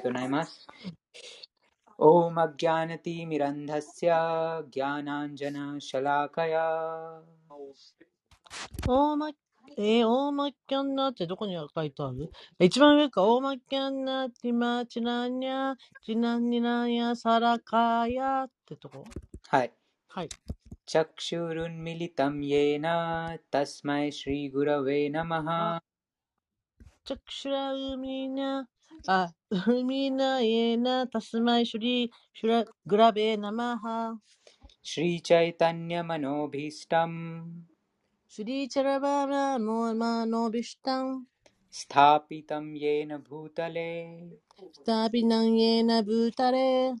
唱います。ॐ अज्ञानतिमिरन्धस्य ज्ञानाञ्जनशलाकया 大ま、えー、大まっきゃんなってどこに書いてある一番上か。大まっきゃんなってまちなにゃ、ちなになやさらかやってとこ。はい。はい。 चक्षुरुन्मिलितं येन तस्मै श्रीगुरवे नमः チャクシュラウミナ、 あ、ウミナエナ、タスマイシュリ、シュラ、グラベナマハ、 श्रीचैतन्यमनोभीष्टं シリチャラバラモマノビシュタン、 स्थापितं येन भूतले スタビナンエナブータレ、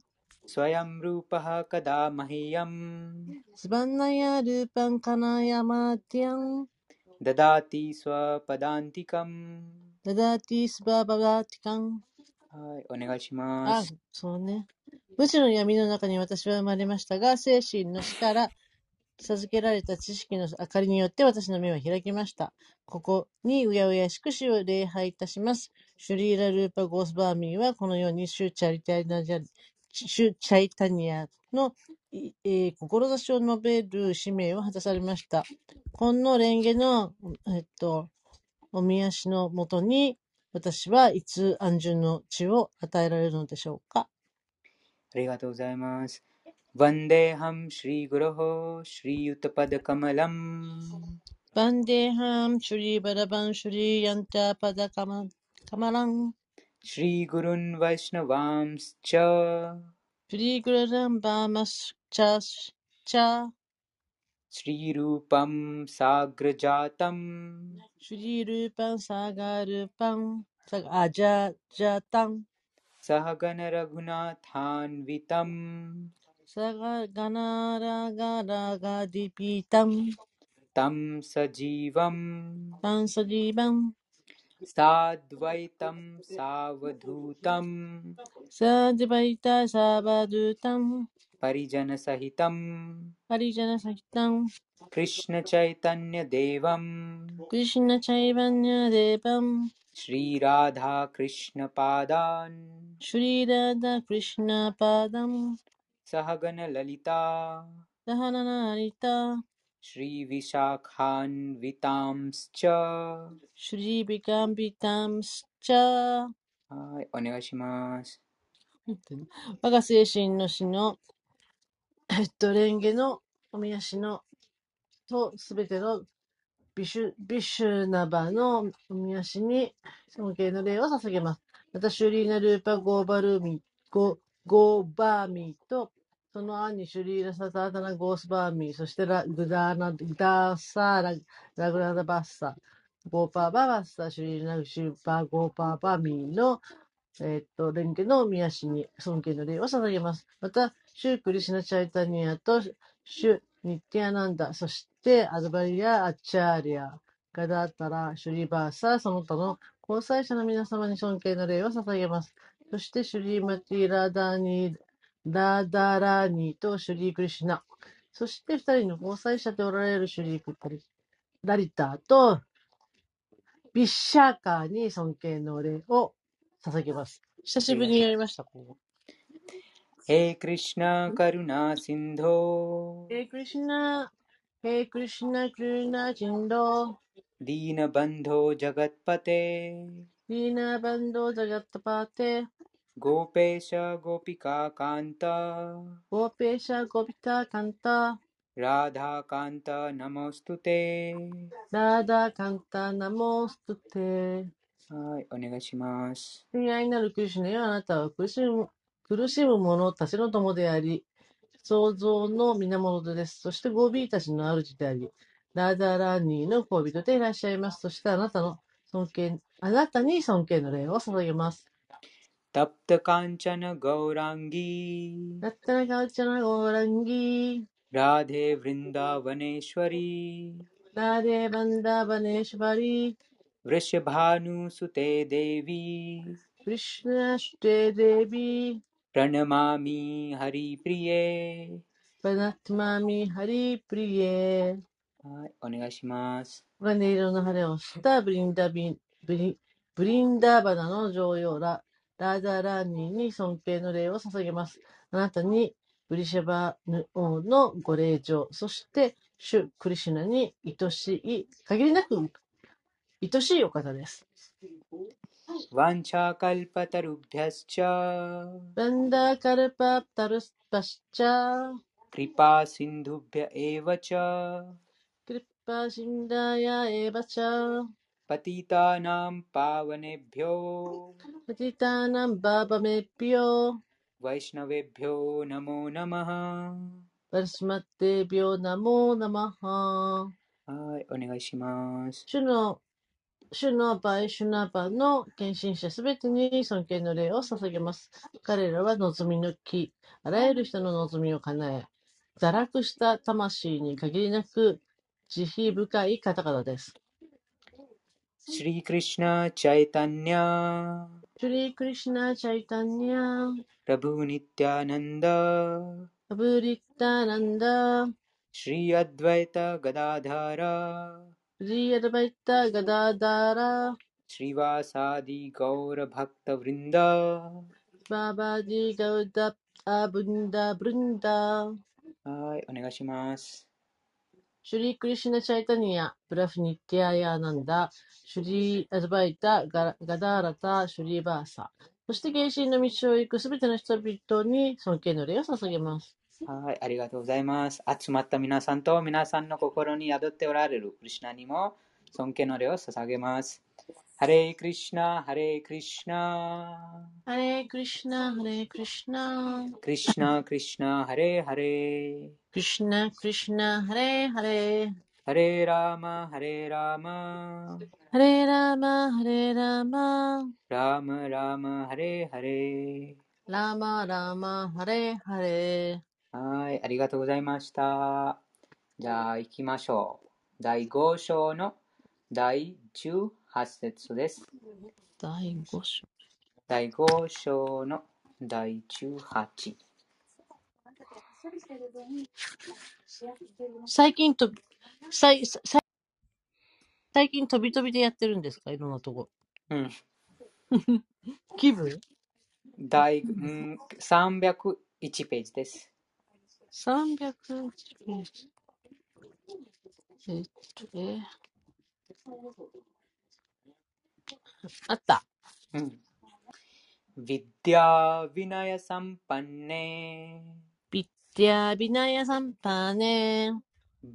स्वयं रूपः कदा मह्यम् スバンナヤルパンカナヤマティアン、 ददाति स्वपदान्तिकम् ダダティスバババティカン。はい、お願いしまあす。、そうね。無知の闇の中に私は生まれましたが、精神の死から授けられた知識の明かりによって私の目は開きました。ここにうやうやしく死を礼拝いたします。シュリーラ・ルーパ・ゴースバーミーはこのようにシュチャリタニア、シュチャイタニアの、いえー志を述べる使命を果たされました。この蓮華の、えっと、おみやしのもとに、私はいつ安住の地を与えられるのでしょうか？ありがとうございます。ワンデーハム・シリー・グロホー・シリー・ユタパダ・カマラム。ワンデーハム・シュリー・バラバン・シュリー・ヤンタパダ・カマカマラン。シリー・グルン・ワイシナ・ワームス・チャー。シリー・グルン・バーマス・チャー。チャー श्रीरूपं साग्रजातं श्रीरूपं सागरूपं सजातं सहगणरघुनाथान्वितं सगणरागारागादिपीतं तं सजीवं तं सजीवं साद्वैतं सावधूतं सद्वैतसावधूतम् パダン、 सहगणललिता ダハナナリタ、 श्रीविशाखान्वितांश्च シュリービカンビタンスチャはい、お願いします。我が精神の死の、 えっと、蓮華のおみ足の、と、すべてのビシュ、ビシュナバのおみ足に、尊敬の礼を捧げます。また、シュリーナルーパゴーバルーミ、ゴ、ゴーバーミーと、その兄、シュリーラサタータナゴースバーミー、そしてラ、グダーナ、グダーサーラ、ラグラダバッサ、ゴーパーバーバッサ、シュリーナシューパーゴーパーバーミーの、えっと、蓮華の宮氏に尊敬の礼を捧げます。また、シュークリシナチャイタニアとシュニッティアナンダ、そしてアドバリア・アッチャーリア、ガダータラ、シュリバーサ、その他の交際者の皆様に尊敬の礼を捧げます。そして、シュリーマティ・ラダーニ、ラダラニとシュリー・クリシナ。そして、二人の交際者でおられるシュリー・クリラリタとビッシャーカーに尊敬の礼を捧げます。久しぶりにやりました、ここ。Hey Krishna Karuna Sindho Hey Krishna, Hey Krishna Krishna Chindo, Dina Bandho Jagatpate Dina Bandho Jagatapate, テラダカンタナモストテ。はい、お願いします。親愛なるクリシュナよ、あなたはクリシ苦しむ者たちの友であり、創造の源です。そして、ゴビーたちの主であり、ラダラニーの恋人でいらっしゃいます。そして、あなたの尊敬、あなたに尊敬の礼を捧げます。タプタカンチャナ・ゴーランギー。タプタカンチャナ・ゴーランギー。ラデ・ヴリンダ・ーバネシュワリー。ラデ・ヴンダ・ーバネシュワリー。ヴリシュバヌ・ステ・デヴィ。ヴリシュナ・ステ・デヴィ。प्रणमामि हरिप्रिये バナットマミハリプリエ。はい、お願いします。黄金色の羽をしたブリンダビン、ブリブリンダーバナの常用ラ、 ラーダラーニーに尊敬の礼を捧げます。あなたにブリシャバヌ王のご礼状、そして主クリシュナに愛しい、限りなく愛しいお方です。 वाञ्छाकल्पतरुभ्यश्च। बन्धकल्पतरुभ्यश्च कृपा सिन्धुभ्य एव च। कृपासिन्धाय एव च। पतितानां पावनेभ्यो। पतितानां पापमेभ्यो। वैष्णवेभ्यो नमो नमः। वैष्णवेभ्यो नमो नमः। 主の場合、主な場の献身者すべてに尊敬の礼を捧げます。彼らは望みの木、あらゆる人の望みを叶え、堕落した魂に限りなく慈悲深い方々です。シリー・クリシナ・チャイタニャシリー・クリシナ・チャイタニャラブ・ニッティアナンダラブー・ニッティアナンダシリー・アドワイタ・ガダーダーラアブンダ・ブルンダ、はい、お願いします。シュリー・クリシュナ・チャイタニア、プラフニッティアヤーナンダ、シュリー・アドバイタ、ガガダーラタ、シュリー・バーサ。そして、原神の道を行くすべての人々に尊敬の礼を捧げます。はい、ありがとうございます。集まった皆さんと皆さんの心に宿っておられるクリシュナにも尊敬の礼を捧げます。ハレイクリシュナ、ハレイクリシュナ、ハレー・クリシュナ、ハレー・クリシュナ、クリシュナ、クリシュナ、ハレイハレイ。クリシュナ、クリシュナ、ハレー、ハレー。ハレラーマ、ハレラーマ、ハレーラーマ、ハレーラーマ、ラーマ、ラーマ、ハレハレ。ラーマ、ラーマ、ハレー、ハレー。はい、ありがとうございました。じゃあ、行きましょう。第5章の第18節です。第5章。第5章の第18。最近と、最、最最近飛び飛びでやってるんですか？いろんなとこ。うん。気分？第、うん、301ページです。300. 이쪽에 왔다. विद्या सम्पन्ने 비트야 비나야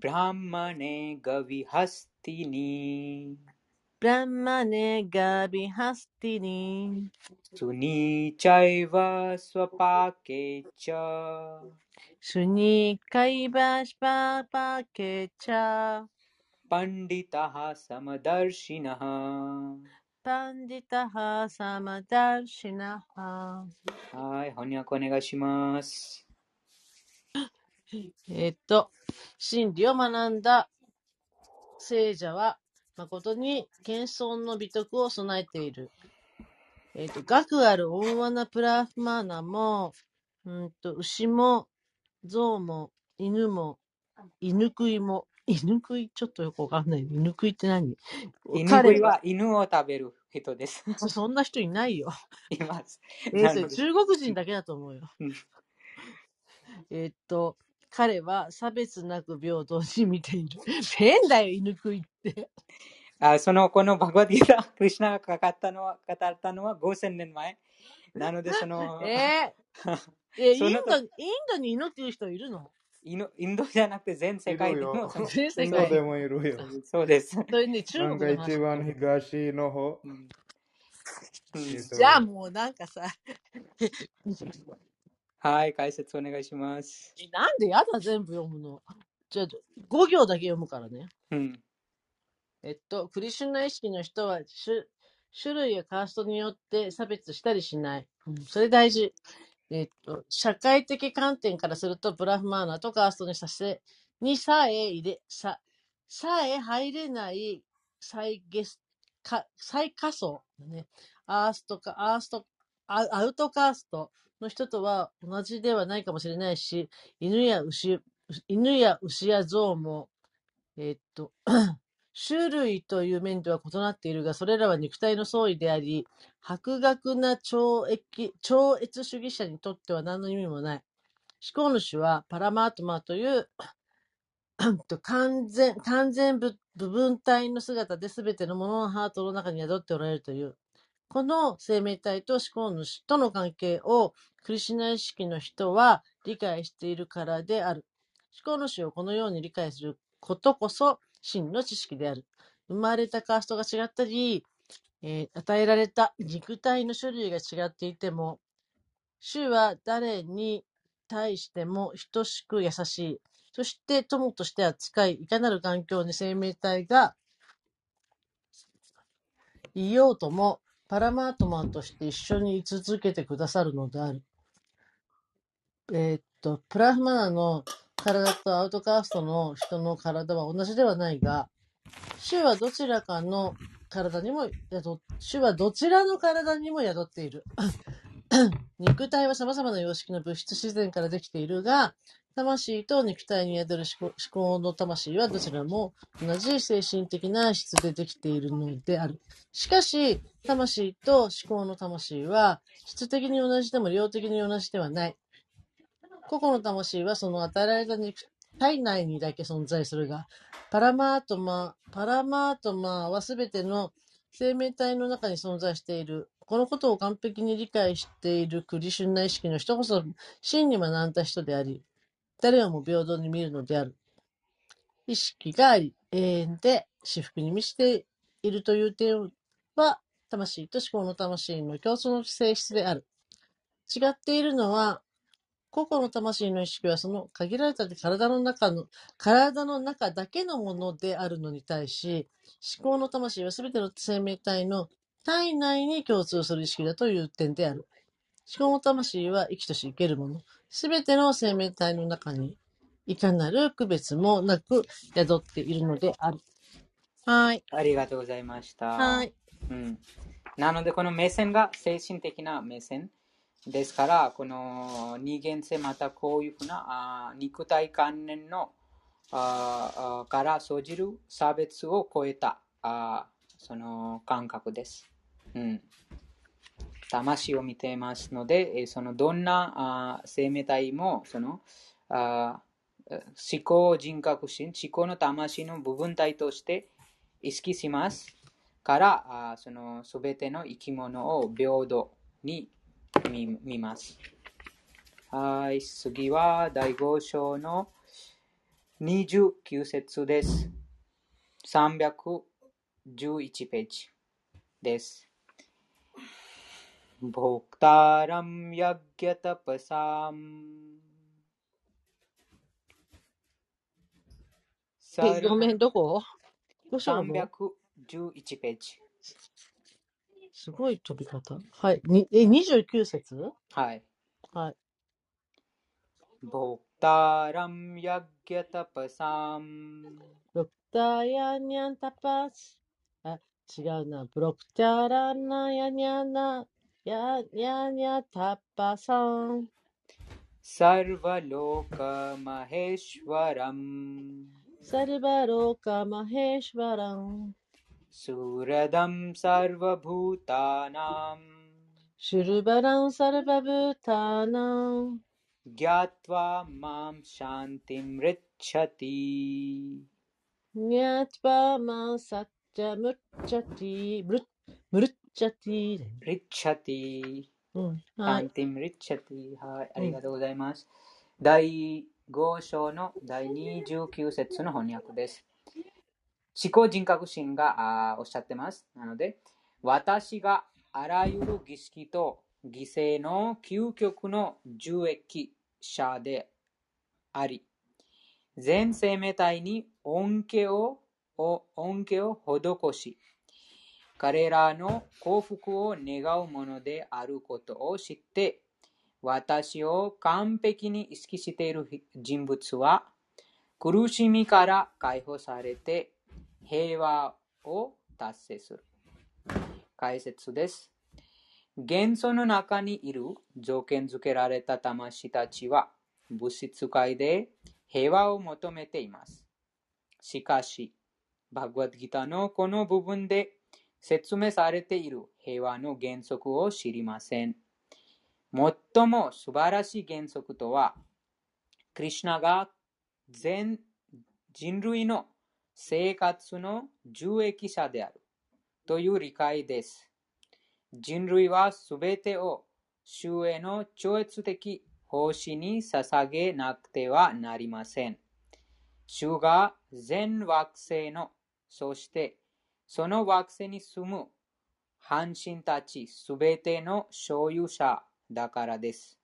ब्राह्मणे गविहस्तिनि सुनी चैव स्वपाके च シュニカイバシパパケチャ पण्डितः समदर्शिनः パンディタハサマダルシナハはい、翻訳お願いします。えっと、真理を学んだ聖者は、誠に謙遜の美徳を備えている。えっと、学ある大罠プラフマーナも、うんと、牛も、 象も、犬も、犬食いも、犬食いちょっとよくわかんない。犬食いって何？犬食い彼は、は犬を食べる人です。そそんな人いないよ。います。えー、中国人だけだと思うよ。うんえっと、彼は差別なく平等に見ている。変だよ、犬食いって。あその、このバグワッドギター、クリシュナがかかったのは、語ったのは5000年前。なので、その、えー、え、インド、インドに犬っていう人いるの？インインドじゃなくて全世界でもいるよその 全世インド界でもいるよ。そうです。それね、中なんか国の話。一番東の方。うんうんじゃあもうなんかさ、はい、解説お願いします。えなんでやだ、全部読むの？じゃあ、5行だけ読むからね。うん。えっと、クリシュナ意識の人は種、種類やカーストによって差別したりしない。うん、それ大事。えっと、社会的観点からすると、ブラフマーナとカーストにさせ、にさえ入れ、さ、さえ入れない最ゲス、か、最下層ね。アーストか、アースト、アアウトカーストの人とは同じではないかもしれないし、犬や牛、犬や牛や象も、えっと、種類という面では異なっているが、それらは肉体の相違であり、博学な超越超越主義者にとっては何の意味もない。思考主はパラマートマという 完全完全部部分体の姿で全てのもののハートの中に宿っておられるという。この生命体と思考主との関係をクリシナ意識の人は理解しているからである。思考主をこのように理解することこそ真の知識である。生まれたカーストが違ったり、与えられた肉体の種類が違っていても、主は誰に対しても等しく優しい。そして友として扱い、いかなる環境に生命体がいようとも、パラマートマンとして一緒に居続けてくださるのである。えーっと、プラフマナの体とアウトカーストの人の体は同じではないが、主はどちらかの体にも宿っ、主はどちらの体にも宿っている。肉体は様々な様式の物質自然からできているが、魂と肉体に宿る思考の魂はどちらも同じ精神的な質でできているのである。しかし、魂と思考の魂は質的に同じでも量的に同じではない。個々の魂はその与えられた肉体内にだけ存在するが、パラマートマ、パラマートマはすべての生命体の中に存在している。このことを完璧に理解しているクリシュナ意識の人こそ真に学んだ人であり、誰をも平等に見るのである。意識があり、永遠で至福に満ちているという点は、魂と思考の魂の共通の性質である。違っているのは、個々の魂の意識はその限られた体の中の、体の中だけのものであるのに対し、思考の魂はすべての生命体の体内に共通する意識だという点である。思考の魂は生きとし生けるもの。すべての生命体の中に、いかなる区別もなく宿っているのである。はい。ありがとうございました。はい。うん、なので、この目線が精神的な目線ですから、この二元性またこういうふうなあ肉体観念のああから生じる差別を超えたあその感覚です。うん、魂を見ていますので、そのどんなあ生命体もそのあ思考人格心、思考の魂の部分体として意識しますから、あそのすべての生き物を平等に見見ます。はい、次は第5章の29節です。311ページです。ボクタラムヤギャタパサムえ、ごめん、どこ？どうしたの？311ページ。すごい飛び方。はい。にえ、29節はい。はい。 भोक्तारं यज्ञतपसाम् ブロクタヤニャンタパス。あ、違うな。ブロクタラナヤニャナ、ヤヤニャタパサン。 सर्वलोकमहेश्वरम् サルバローカマヘシュバラン。 सुहृदं सर्वभूतानां シュルバランサルバブータナン。 ज्ञात्वा मां शान्तिं ऋच्छति ニャトバマンサッチャムッチャティムルッ、ムルッチャティだよね ऋच्छति うん。はい。 शान्तिं ऋच्छति はい、あうんりがとうございます。第5章の第29節の翻訳です。 思考人格心がおっしゃってます。なので、私があらゆる儀式と犠牲の究極の受益者であり、全生命体に恩恵を恩恵を施し、彼らの幸福を願うものであることを知って、私を完璧に意識している人物は、苦しみから解放されて平和を達成する。解説です。元素の中にいる条件付けられた魂たちは物質界で平和を求めています。しかし、バグワッドギターのこの部分で説明されている平和の原則を知りません。最も素晴らしい原則とは、クリシナが全人類の生活の受益者であるという理解です。人類はすべてを主への超越的奉仕に捧げなくてはなりません。主が全惑星の、そしてその惑星に住む半身たちすべての所有者だからです。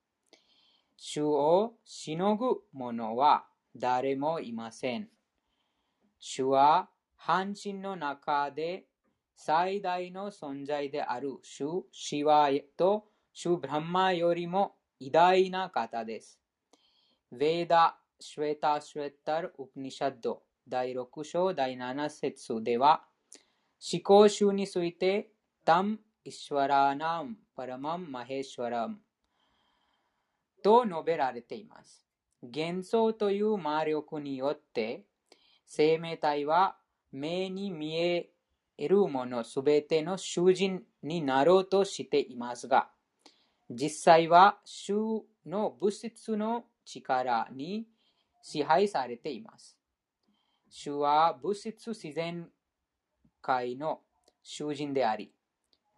主をしのぐ者は誰もいません。主は半身の中で最大の存在である主シワと主ブランマよりも偉大な方です。ヴェーダ・シュエタ・シュエタル・ウプニシャッド第6章第7節では思考集についてタム・イシュワラーナム・パラマン・マヘシュワラムと述べられています。幻想という魔力によって生命体は目に見えるものすべての囚人になろうとしていますが、実際は主の物質の力に支配されています。主は物質自然界の囚人であり、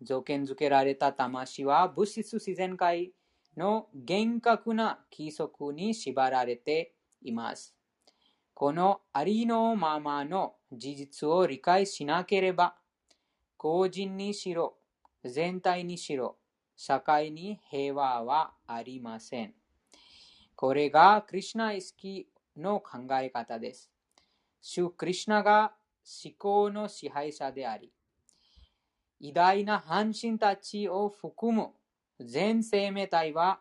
条件付けられた魂は物質自然界の厳格な規則に縛られています。このありのままの事実を理解しなければ、個人にしろ、全体にしろ、社会に平和はありません。これがクリュナ意識の考え方です。主クリュナが思考の支配者であり、偉大な半身たちを含む全生命体は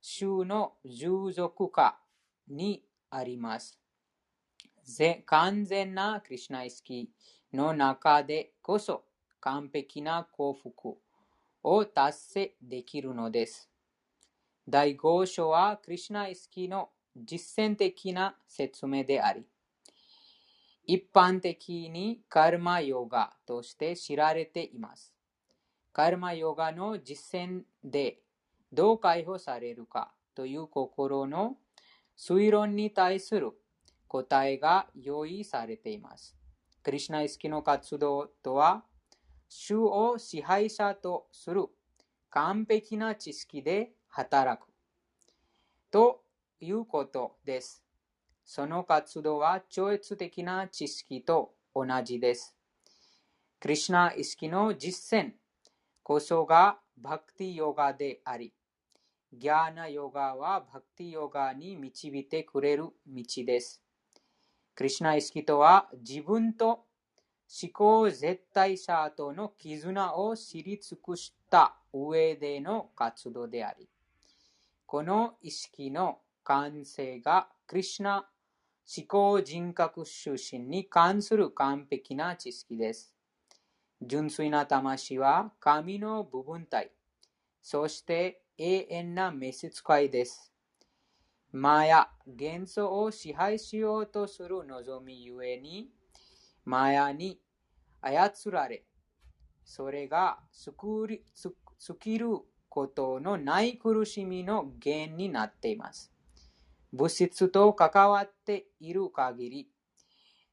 主の従属化にあります。完全なクリュナ意識の中でこそ完璧な幸福を達成できるのです。第5章はクリュナ意識の実践的な説明であり、一般的にカルマヨガとして知られています。カルマヨガの実践でどう解放されるかという心の推論に対する答えが用意されています。クリュナ意識の活動とは、主を支配者とする完璧な知識で働くということです。その活動は超越的な知識と同じです。クリュナ意識の実践こそがバクティヨガであり、ギャーナヨガはバクティヨガに導いてくれる道です。クリュナ意識とは自分と思考絶対者との絆を知り尽くした上での活動であり、この意識の完成がクリュナ思考人格出身に関する完璧な知識です。純粋な魂は神の部分体、そして永遠な召使いです。マヤ、幻想を支配しようとする望みゆえに、マヤに操られ、それが尽きることのない苦しみの原因になっています。物質と関わっている限り、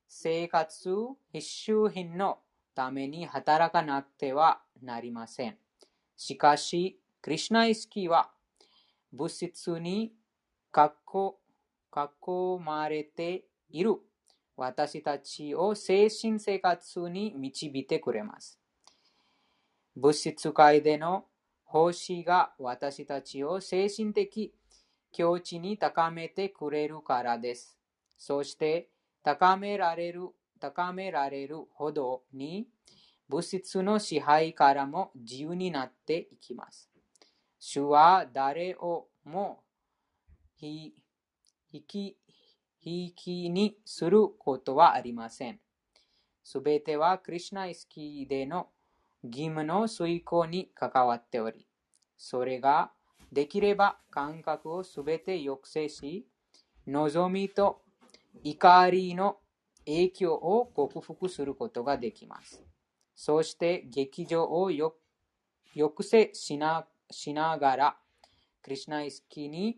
生活必需品のために働かなくてはなりません。しかし、クリュナ意識は物質に囲まれている私たちを精神生活に導いてくれます。物質界での奉仕が私たちを精神的境地に高めてくれるからです。そして高められる、高められるほどに物質の支配からも自由になっていきます。主は誰をも引き引きにすることはありません。すべてはクリュナ意識での義務の遂行に関わっており、それができれば感覚をすべて抑制し、望みと怒りの影響を克服することができます。そして劇場を抑制しなしながら、クリシナ意識に、あークリシナ意識に、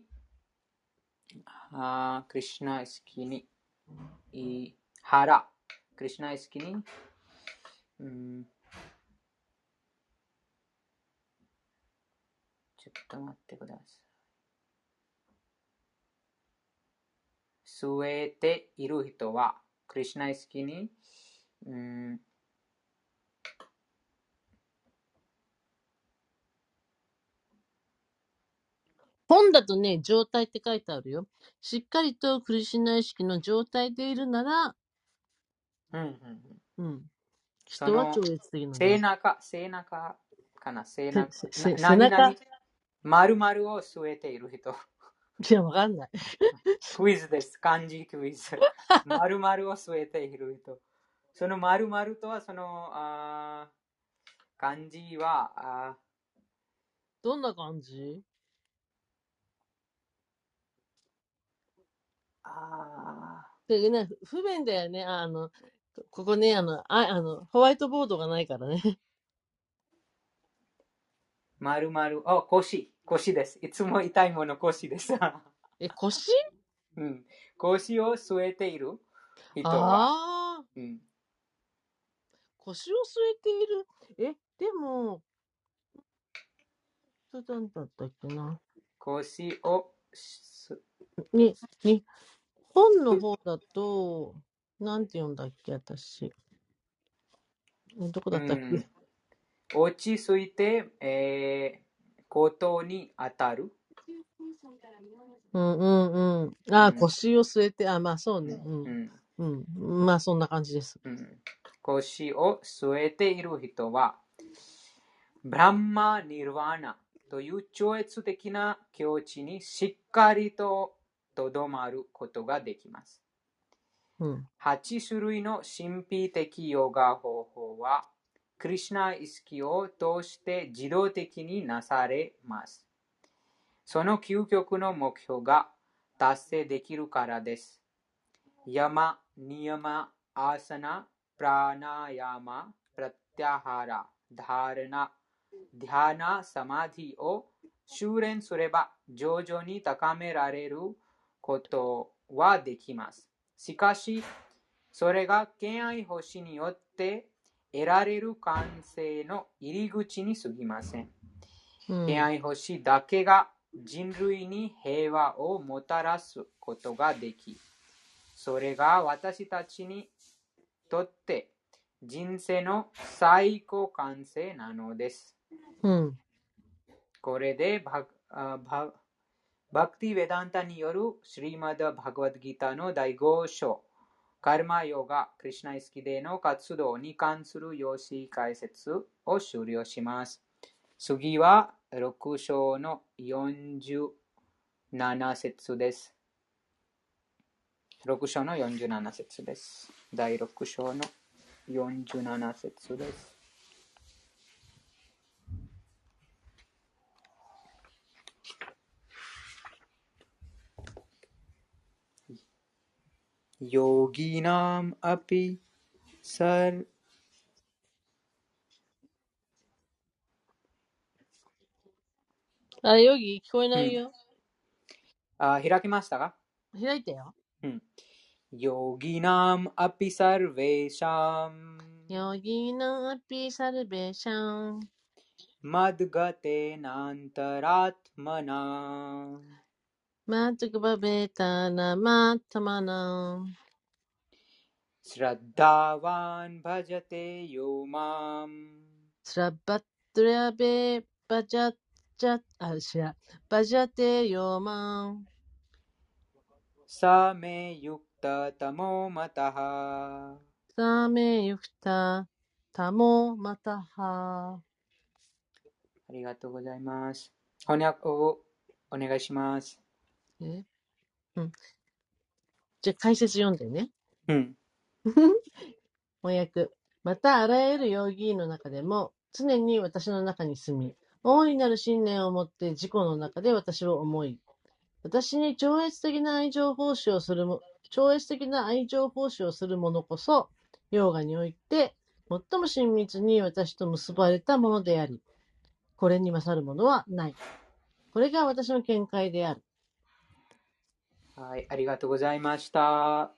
ハクリシナイスキニイハラクリシナイスキニ、うん、ちょっと待ってください。スえている人はクリシナイスキニ、うん。本だとね、状態って書いてあるよ。しっかりとクリシュナ意識の状態でいるなら、うん、うん。うん。そ人はの超越的な背中、背中かな、背中。せせな背中？何々丸々を据えている人。いや、わかんない。クイズです。漢字クイズ。丸々を据えている人。その丸々とは、その、あー漢字は、あどんな感じーあでね、不便だよね。ああの、ここね、あの、ああの、ホワイトボードがないからね。ー丸々、あ、腰。腰です。いつも痛いもの腰です。え、腰？うん、腰を据えている人は、ああ、うん、腰を据えている？え、でも、それなんだったっけな。腰をすに、に、本の方だと、なんて読んだっけ、私。えどこだったっけ、うん落ち着いて、えーことに当たる。うんうんうん。ああ、うん腰を据えて、あ、まあそうね。う。うんんうん。まあそんな感じです。うん腰を据えている人は、ブランマ・ニルワーナという超越的な境地にしっかりととどまることができます。うん。8種類の神秘的ヨガ方法は、クリシュナ意識を通して自動的になされます。その究極の目標が達成できるからです。ヤマ、ニヤマ、アーサナ、プラナヤマ、プラティアハラ、ダーラナ、ディハナ、サマディを修練すれば徐々に高められることはできます。しかし、それが敬愛星によって得られる完成の入り口に過ぎません。うん敬愛星だけが人類に平和をもたらすことができ、それが私たちにとって人生の最高完成なのです。うん。これでバあババクティ・ヴェダンタによるシリマダ・バグワッドギターの第5章、カルマヨガ・クリシナイスキでの活動に関する用紙解説を終了します。次は6章の47節です。6章の47節です。第6章の47節です。योगिनाम् अपि सर् あ、ヨギ聞こえないよ。あ開きましたか開いたよ。 योगिनाम् अपि सर्वेषाम् ヨギのアピサルベーション。 मद्गतेनान्तरात्मना マツクバベータナマタマナ。 श्रद्धावान् भजते यो माम् スラバットレアベーバジャジャ、あ、しら、バジャテヨマン。 स मे युक्ततमो मतः サメユクタ、タモマタハ。ありがとうございます。翻訳をお願いします。 えうん。じゃあ解説読んでね。うん。翻訳。またあらゆるヨギーの中でも、常に私の中に住み、大いなる信念を持って自己の中で私を思い、私に超越的な愛情奉仕をするも超越的な愛情奉仕をする者こそ、ヨーガにおいて、最も親密に私と結ばれたものであり、これに勝るものはない。これが私の見解である。はい、ありがとうございました。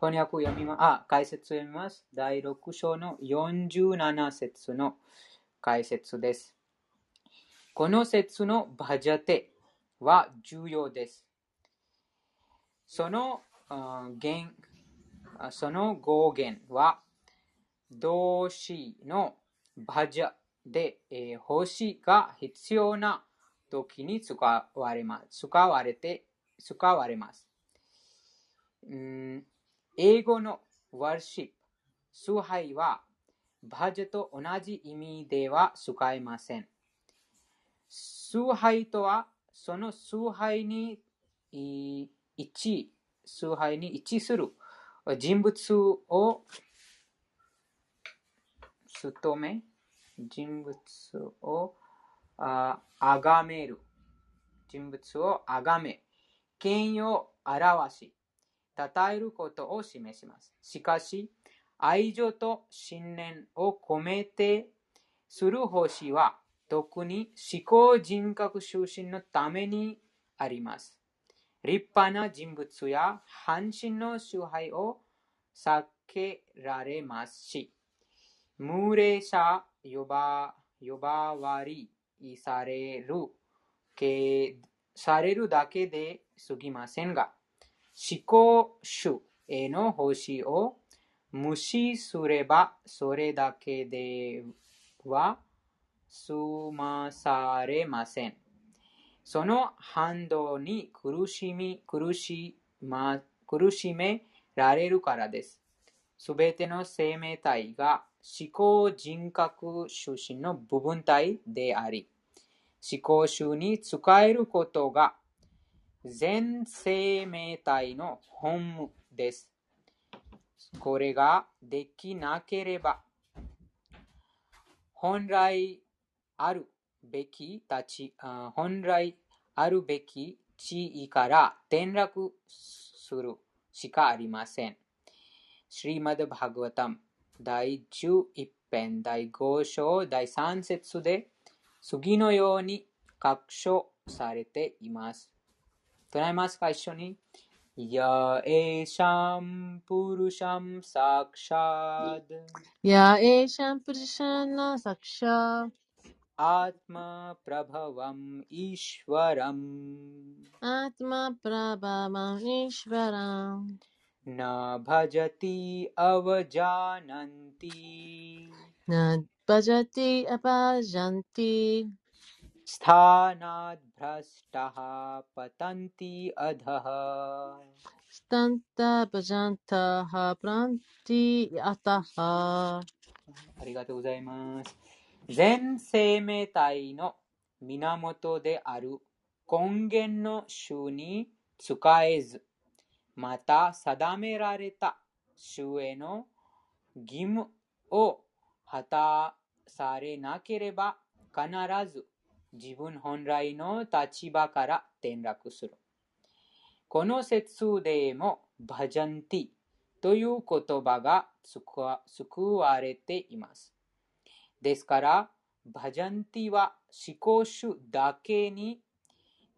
翻訳を読みま、あ、解説を読みます。第6章の47節の解説です。この説のバジャテは重要です。そのあ言その語源は動詞のバジャで、えー星が必要な時に使われます。使われて、使われます。英語の worship、崇拝はバージャと同じ意味では使えません。崇拝とは、その崇拝に一致、崇拝に一致する人物を務め、人物をあ崇める。人物を崇め、権威を表し、称えることを示します。しかし、愛情と信念を込めてする奉仕は、特に思考人格出身のためにあります。立派な人物や半身の崇拝を避けられますし、無礼者呼ば呼ばわりされるけされるだけで過ぎませんが、思考主への奉仕を無視すればそれだけでは済まされません。その反動に苦しみ、苦し,、ま、苦しめられるからです。すべての生命体が思考人格出身の部分体であり、思考主に使えることが全生命体の本務です。これができなければ、本来あるべき立ち、本来あるべき地位から転落するしかありません。シリマド・バグワタム第11編第5章第3節で次のように確証されています。唱えますか一緒に。やえしゃんぷるしゃんさくしゃーやえシャンプルシャンナサクシャ आत्मा प्रभवम् ईश्वरम् アートマプラバマニシバラン न भजति अवजानन्ति ナ バジャティアバジャンティ स्थानाद्भ्रष्टः पतन्ति अधः スタンタバジャンタハプランティアタハありがとうございます。全生命体の源である根源の主に使えず、また定められた主への義務を 果たされなければ必ず自分本来の立場から転落する。この説でもバジャンティという言葉が救われています。ですから、バジャンティは思考主だけに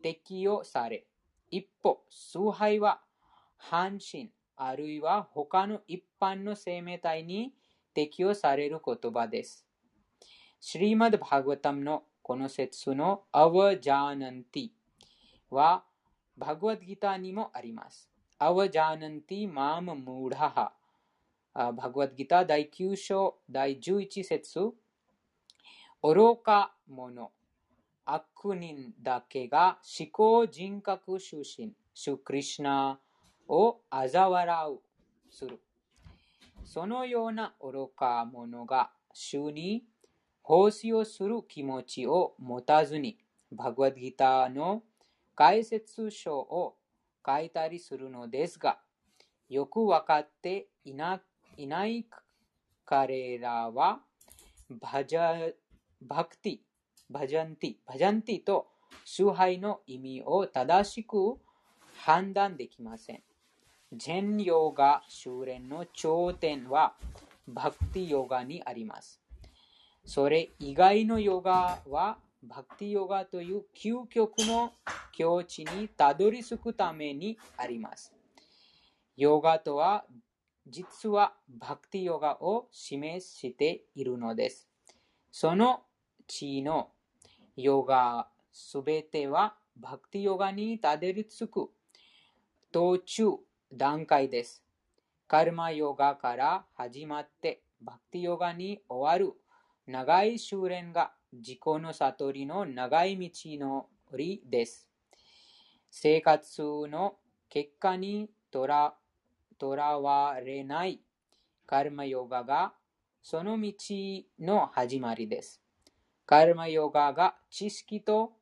適用され、一方、崇拝は半身あるいは他の一般の生命体に適用される言葉です。シリマド・バグタムのこの説のアワジャーナンティはバグワッドギターにもあります。アワジャーナンティマーム・ムーダハバグワッドギター第9章第11節愚か者悪人だけが思考人格出身主クリシナを嘲笑うするそのような愚か者が主に奉仕をする気持ちを持たずにバグワッドギターの解説書を書いたりするのですがよくわかっていないない彼らはバジャバクティ、バジャンティ、バジャンティと崇拝の意味を正しく判断できません。ジェンヨガ修練の頂点はバクティヨガにあります。それ以外のヨガはバクティヨガという究極の境地にたどり着くためにあります。ヨガとは実はバクティヨガを示しているのです。その地のヨガすべてはバクティヨガにたどり着く途中段階です。カルマヨガから始まってバクティヨガに終わる長い修練が自己の悟りの長い道のりです。生活の結果にとらとらわれないカルマヨガがその道の始まりです。カルマヨガが知識と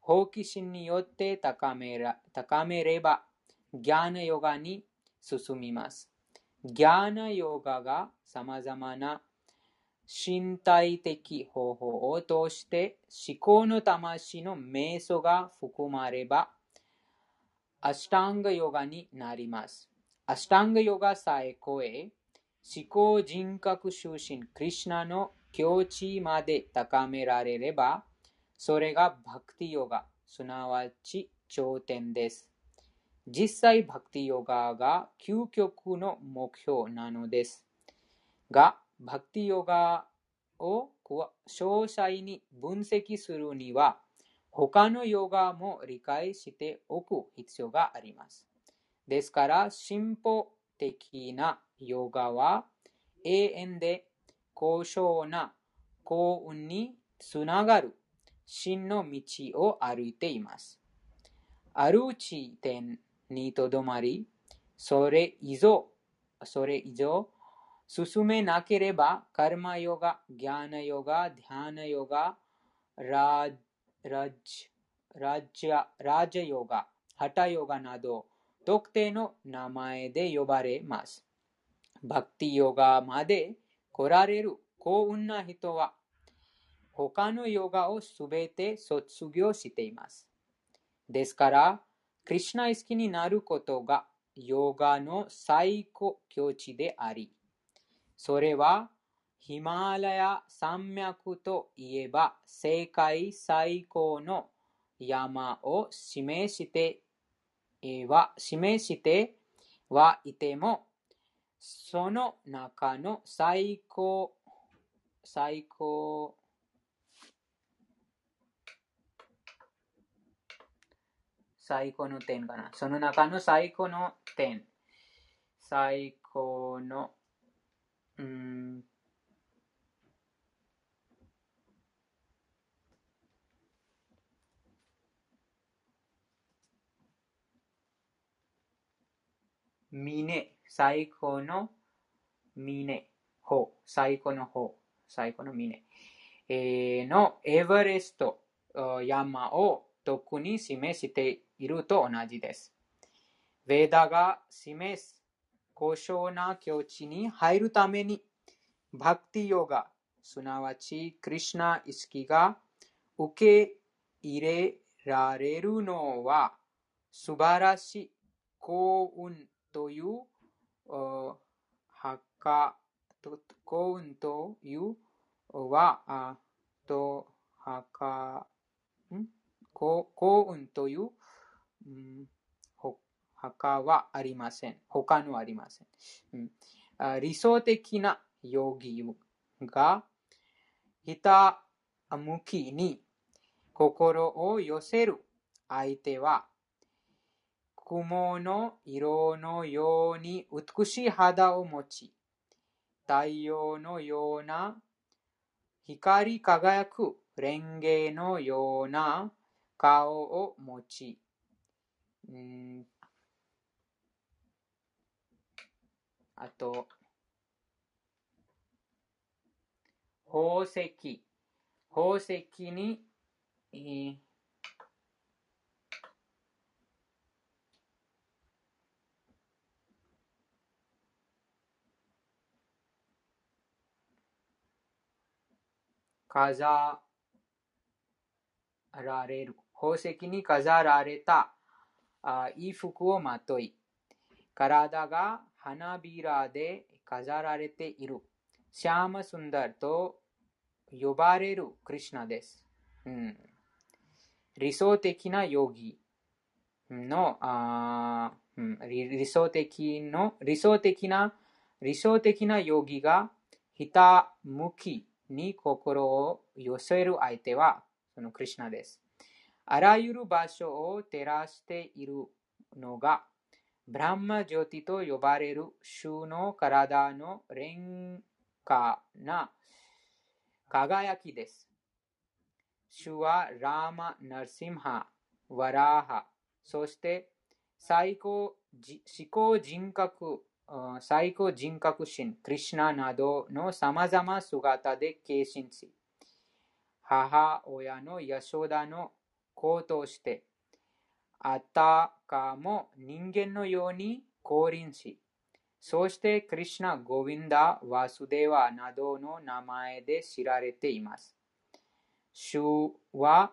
好奇心によって高めら高めれば、ギャーナヨガに進みます。ギャーナヨガが様々な身体的方法を通して思考の魂の瞑想が含まれば、アシュタンガヨガになります。アシュタンガヨガさえ超え、思考人格出身クリシナの境地まで高められれば、それがバクティヨガ、すなわち頂点です。実際、バクティヨガが究極の目標なのです。が、バクティヨガを詳細に分析するには、他のヨガも理解しておく必要があります。ですから、進歩的なヨガは永遠で高尚な幸運につながる真の道を歩いています。ある地点にとどまり、それ以上、それ以上進めなければ、カルマヨガ、ギャーナヨガ、ディャーナヨガ、ララジラジャラジャヨガ、ハタヨガなど、特定の名前で呼ばれます。バクティヨガまで来られる幸運な人は、他のヨガをすべて卒業しています。ですから、クリシナ意識になることがヨガの最高境地であり、それはヒマラヤ山脈といえば世界最高の山を示しては示してはいても、その中の最高、最高、最高の点かな。その中の最高の点。最高の、うん、峰、最高の峰、方、最高の方、最高の峰、えーのエベレスト。山を特に示していると同じです。ヴェダが示す高尚な境地に入るために、バクティヨガ、すなわちクリシナ意識が受け入れられるのは素晴らしい幸運という幸運というはあとはかん？幸運という、うん、ほ墓はありません。他のありません。うん理想的なヨギがひた向きに心を寄せる相手は雲の色のように美しい肌を持ち太陽のような光り輝くレンゲのような顔を持ち、あと、宝石、宝石に、えー飾られる。宝石に飾られた衣服をまとい、体が花びらで飾られている。シャーマスンダルと呼ばれるクリシナです。うん、理想的なヨギの、あうん、理想的の理想的な理想的なヨギがひたむきに心を寄せる相手はそのクリシナです。あらゆる場所を照らしているのがブランマジョティと呼ばれる主の体の廉価な輝きです。主はラーマ・ナルシムハ、ワラーハ、そして最高思考人格、最高人格心、クリシナなどの様々姿で化身し、母親のヤショダの子として、あたかも人間のように降臨し、そしてクリシナ、ゴヴィンダ、ワスデワなどの名前で知られています。主は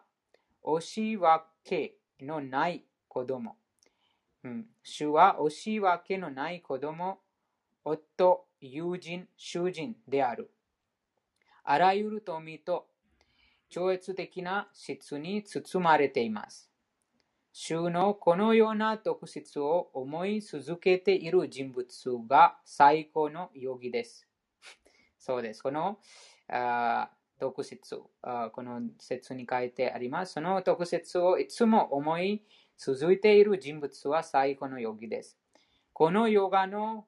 押し分けのない子供。うん、主は押し分けのない子供、夫、友人、囚人である。あらゆる富と超越的な質に包まれています。主のこのような特質を思い続けている人物が最高のヨギです。そうです。このあ特質あこの説に書いてあります。その特質をいつも思い続いている人物は最高のヨギです。このヨガの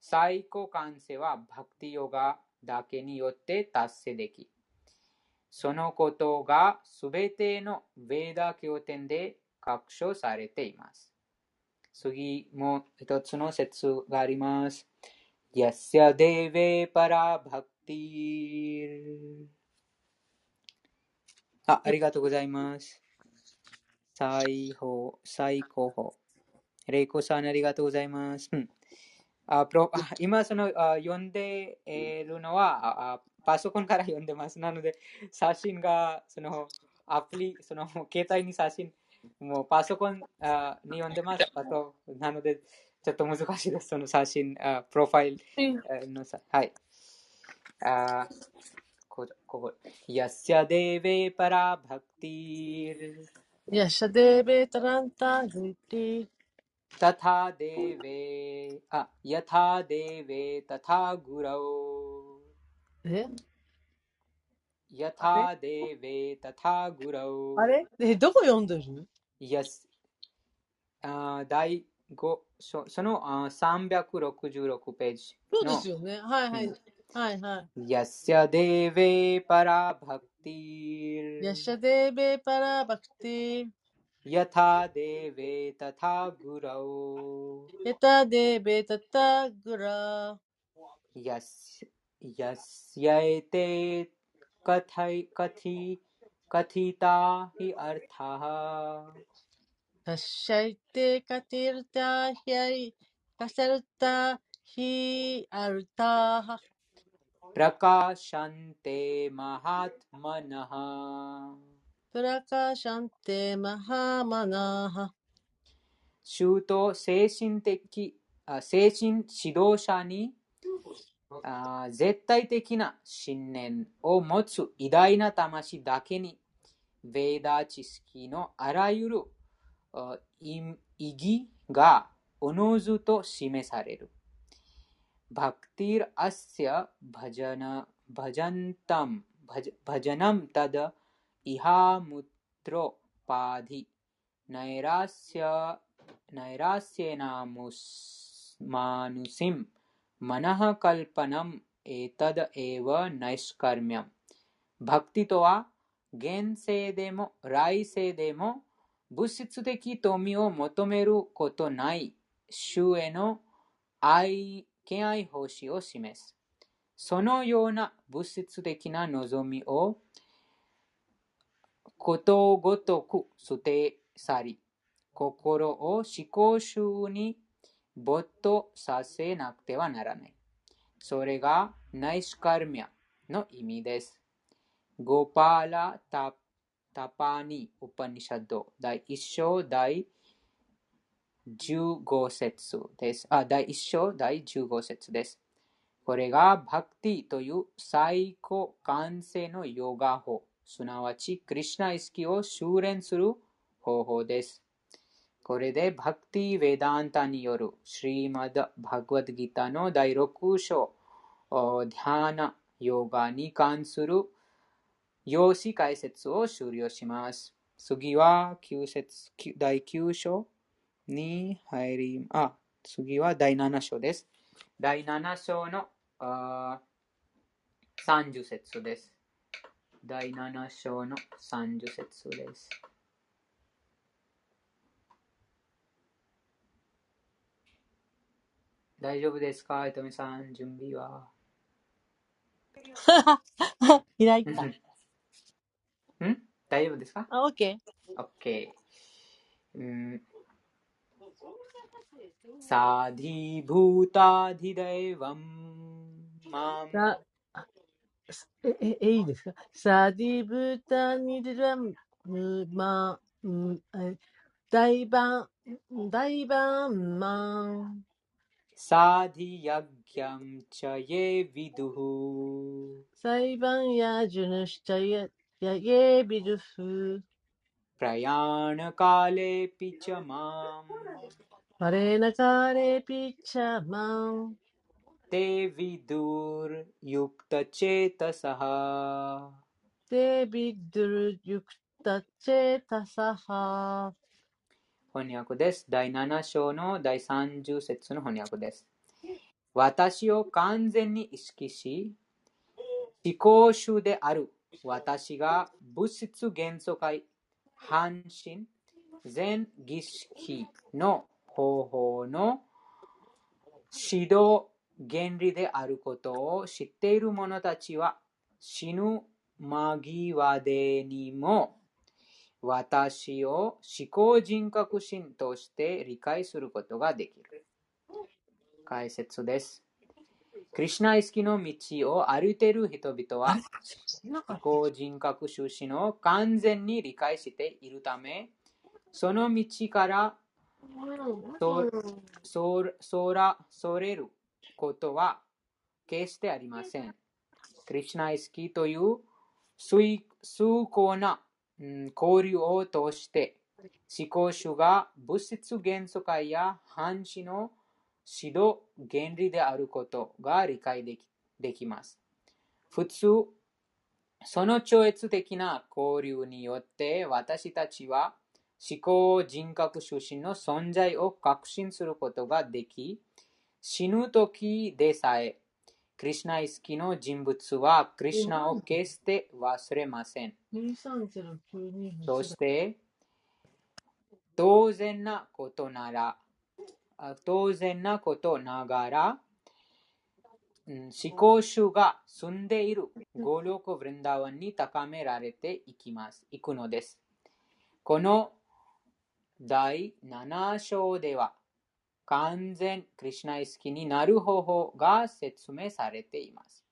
最高完成はバクティヨガだけによって達成でき、そのことがすべてのヴェーダ経典で確証されています。次も一つの説があります。Yasya deve para bhakti あ、ありがとうございます。最高、最高峰。レイコさんありがとうございます。あプロ今そのあ読んでいるのはあパソコンから読んでます。なので写真がそのアプリ、その携帯に写真、もうパソコンあに読んでます。あと、なのでちょっと難しいです。その写真、あプロファイルあのさ、はい。あこここ。Yasya deve para bhakti ヤシャデーベータランタグリティ तथा देवे आ, यथा देवे तथा गुरौ え？やたでべたたぐらう。あれ？え、どこ読んでる ?Yes。あ第5、そのあ366ページ。そうですよね。はいはい。うんはいはい。やしゃでべパラバクティー。やしゃでべパラバクティー。やたでべたたぐらう。やたでべたたぐらう。やし。यस्यैते कथै कथि कथिता हि अर्थाः। तस्यैते कतिर्ता ह्यै कसर्ता हि अर्थाः। प्रकाशन्ते महात्मनः। प्रकाशन्ते महामनाः। श्रुतो शेषिन्ते कि शेषिन् शिदोषानि あ絶対的な信念を持つ偉大な魂だけに、ベーダー知識のあらゆる意義がおのずと示される。バクティーアッシャバジャナバジャンタムバジャナムタダイハムトロパーディナイラッシャナイラッシェナムスマヌシムमनः कल्पनम् एतद एव नैष्कर्म्यम् バクティとは現世でも来世でも物質的富を求めることない主への愛敬愛奉仕を示す。そのような物質的な望みをことごとく捨て去り、心を思考集に 没頭させなくてはならない。それがナイシカルミャの意味です。ゴパーラタタパーニウパニシャド第1章第15節です。あ、第1章第15節です。これがバクティという最高完成のヨガ法、すなわちクリシナ意識を修練する方法です。これでバクティ・ヴェダンタによるシリマダ・バグワッドギターの第6章、ディハナ・ヨガに関する用紙解説を終了します。次は9節第9章に入り、あ、次は第7章です。第7章のあ30節です。第7章の30節です。大丈夫ですか？糸みさん、準備は？開 いた。ん？大丈夫ですか？あ、OK。OK。うん。サディブータディデイワンマン。さえ、え、え、いいですか？サディブータニデラムマン、大番、大番マン。साधियज्ञं च ये विदुः। सैवंयाजुनश्च ये विदुः। प्रयाणकालेऽपि च माम्। परेण कालेऽपि च माम्। ते विदुर्युक्तचेतसः। ते विदुर्युक्तचेतसः 翻訳です。第7章の第30節の翻訳です。私を完全に意識し、思考主である私が物質元素界、半身、全儀式の方法の指導原理であることを知っている者たちは死ぬ間際でにも私を思考人格心として理解することができる。解説です。クリシナ意識の道を歩いている人々は思考人格出身を完全に理解しているため、その道からそらそれることは決してありません。クリシナ意識という崇高な交流を通して思考主が物質元素界や反死の指導原理であることが理解できできます。普通、その超越的な交流によって私たちは思考人格出身の存在を確信することができ、死ぬ時でさえクリシナ意識の人物はクリシナを決して忘れません。そして、当然なことなら、当然なことながら、思考主が住んでいるゴーロク・ブリンダワンに高められていきます。いくのです。この第7章では、完全クリシナ意識になる方法が説明されています。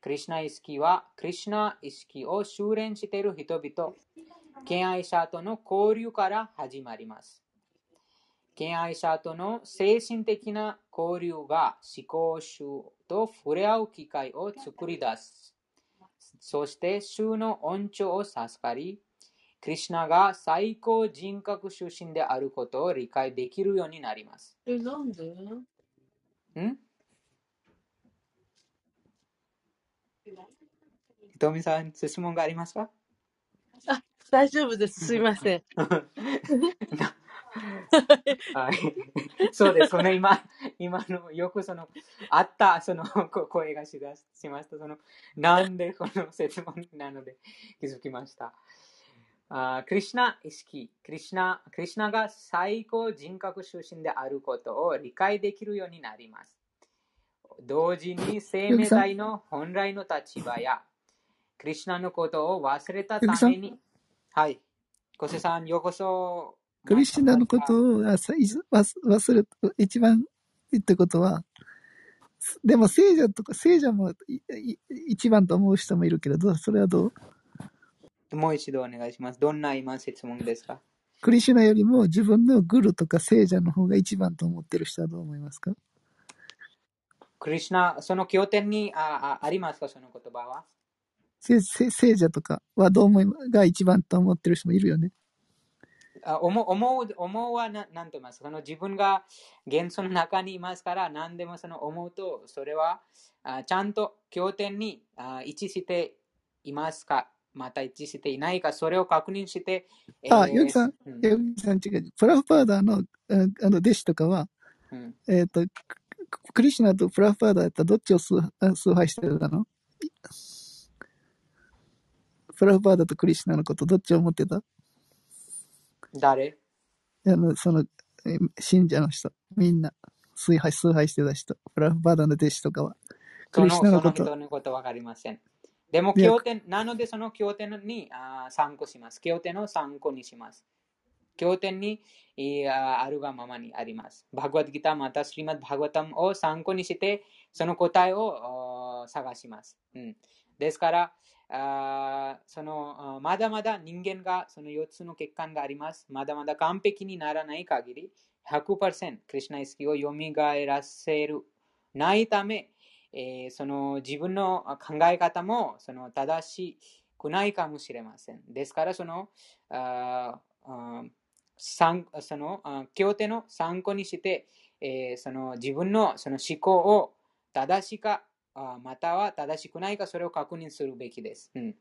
クリシナ意識は、クリシナ意識を修練している人々、敬愛者との交流から始まります。敬愛者との精神的な交流が思考集と触れ合う機会を作り出す。そして、衆の恩寵を授かり、クリシナが最高人格出身であることを理解できるようになります。え、なんで？ん？ひとみさん、質問がありますか？あ、大丈夫です。すいません。はい。そうです。その今、今の、よくその、あったその声がしだしました。その、なんでこの質問なので気づきました。あクリシナ意識クリシナ、クリシナが最高人格出身であることを理解できるようになります。同時に生命体の本来の立場や、クリシナのことを忘れたために、はい。小瀬さん、ようこそ。クリシナのことを忘れ、一番言ったことは、でも聖者とか、聖者も一番と思う人もいるけれど、それはどう？もう一度お願いします。どんな今質問ですか？クリシュナよりも自分のグルとか聖者の方が一番と思ってる人はどう思いますか？クリシュナ、その経典にああありますか？その言葉は？せせ聖者とかはどう思いが一番と思ってる人もいるよね。あ思う思う思うはななんと言いますか？自分が元素の中にいますから何でもその思うとそれはあちゃんと経典にあ一致していますか？また一致していないかそれを確認して、えあ、ヨギさん、うん。ヨギさん違う。プラフパーダーのああの弟子とかは、うん。えっ、と、ククリシュナとプラフパーダーだったらどっちを崇拝してたの？プラフパーダーとクリシュナのことどっちを思ってた？誰？あの、その、え信者の人、みんな、崇拝、崇拝してた人、プラフパーダーの弟子とかは、クリそのそのシュナのこと、人のことわかりません。でも、経典、なのでその経典にあ参考します。経典を参考にします。経典にいやあるがままにあります。バグワッドギターまたスリマッドバグワタムを参考にして、その答えをあ探します。うん、ですから、あそのあまだまだ人間がその4つの欠陥があります。まだまだ完璧にならない限り、100%クリシュナ意識を蘇らせるないため、えーその自分の考え方もその正しくないかもしれません。ですから、その、あそのあ経典の参考にして、えーその自分のその思考を正しかまたは正しくないかそれを確認するべきです。うん、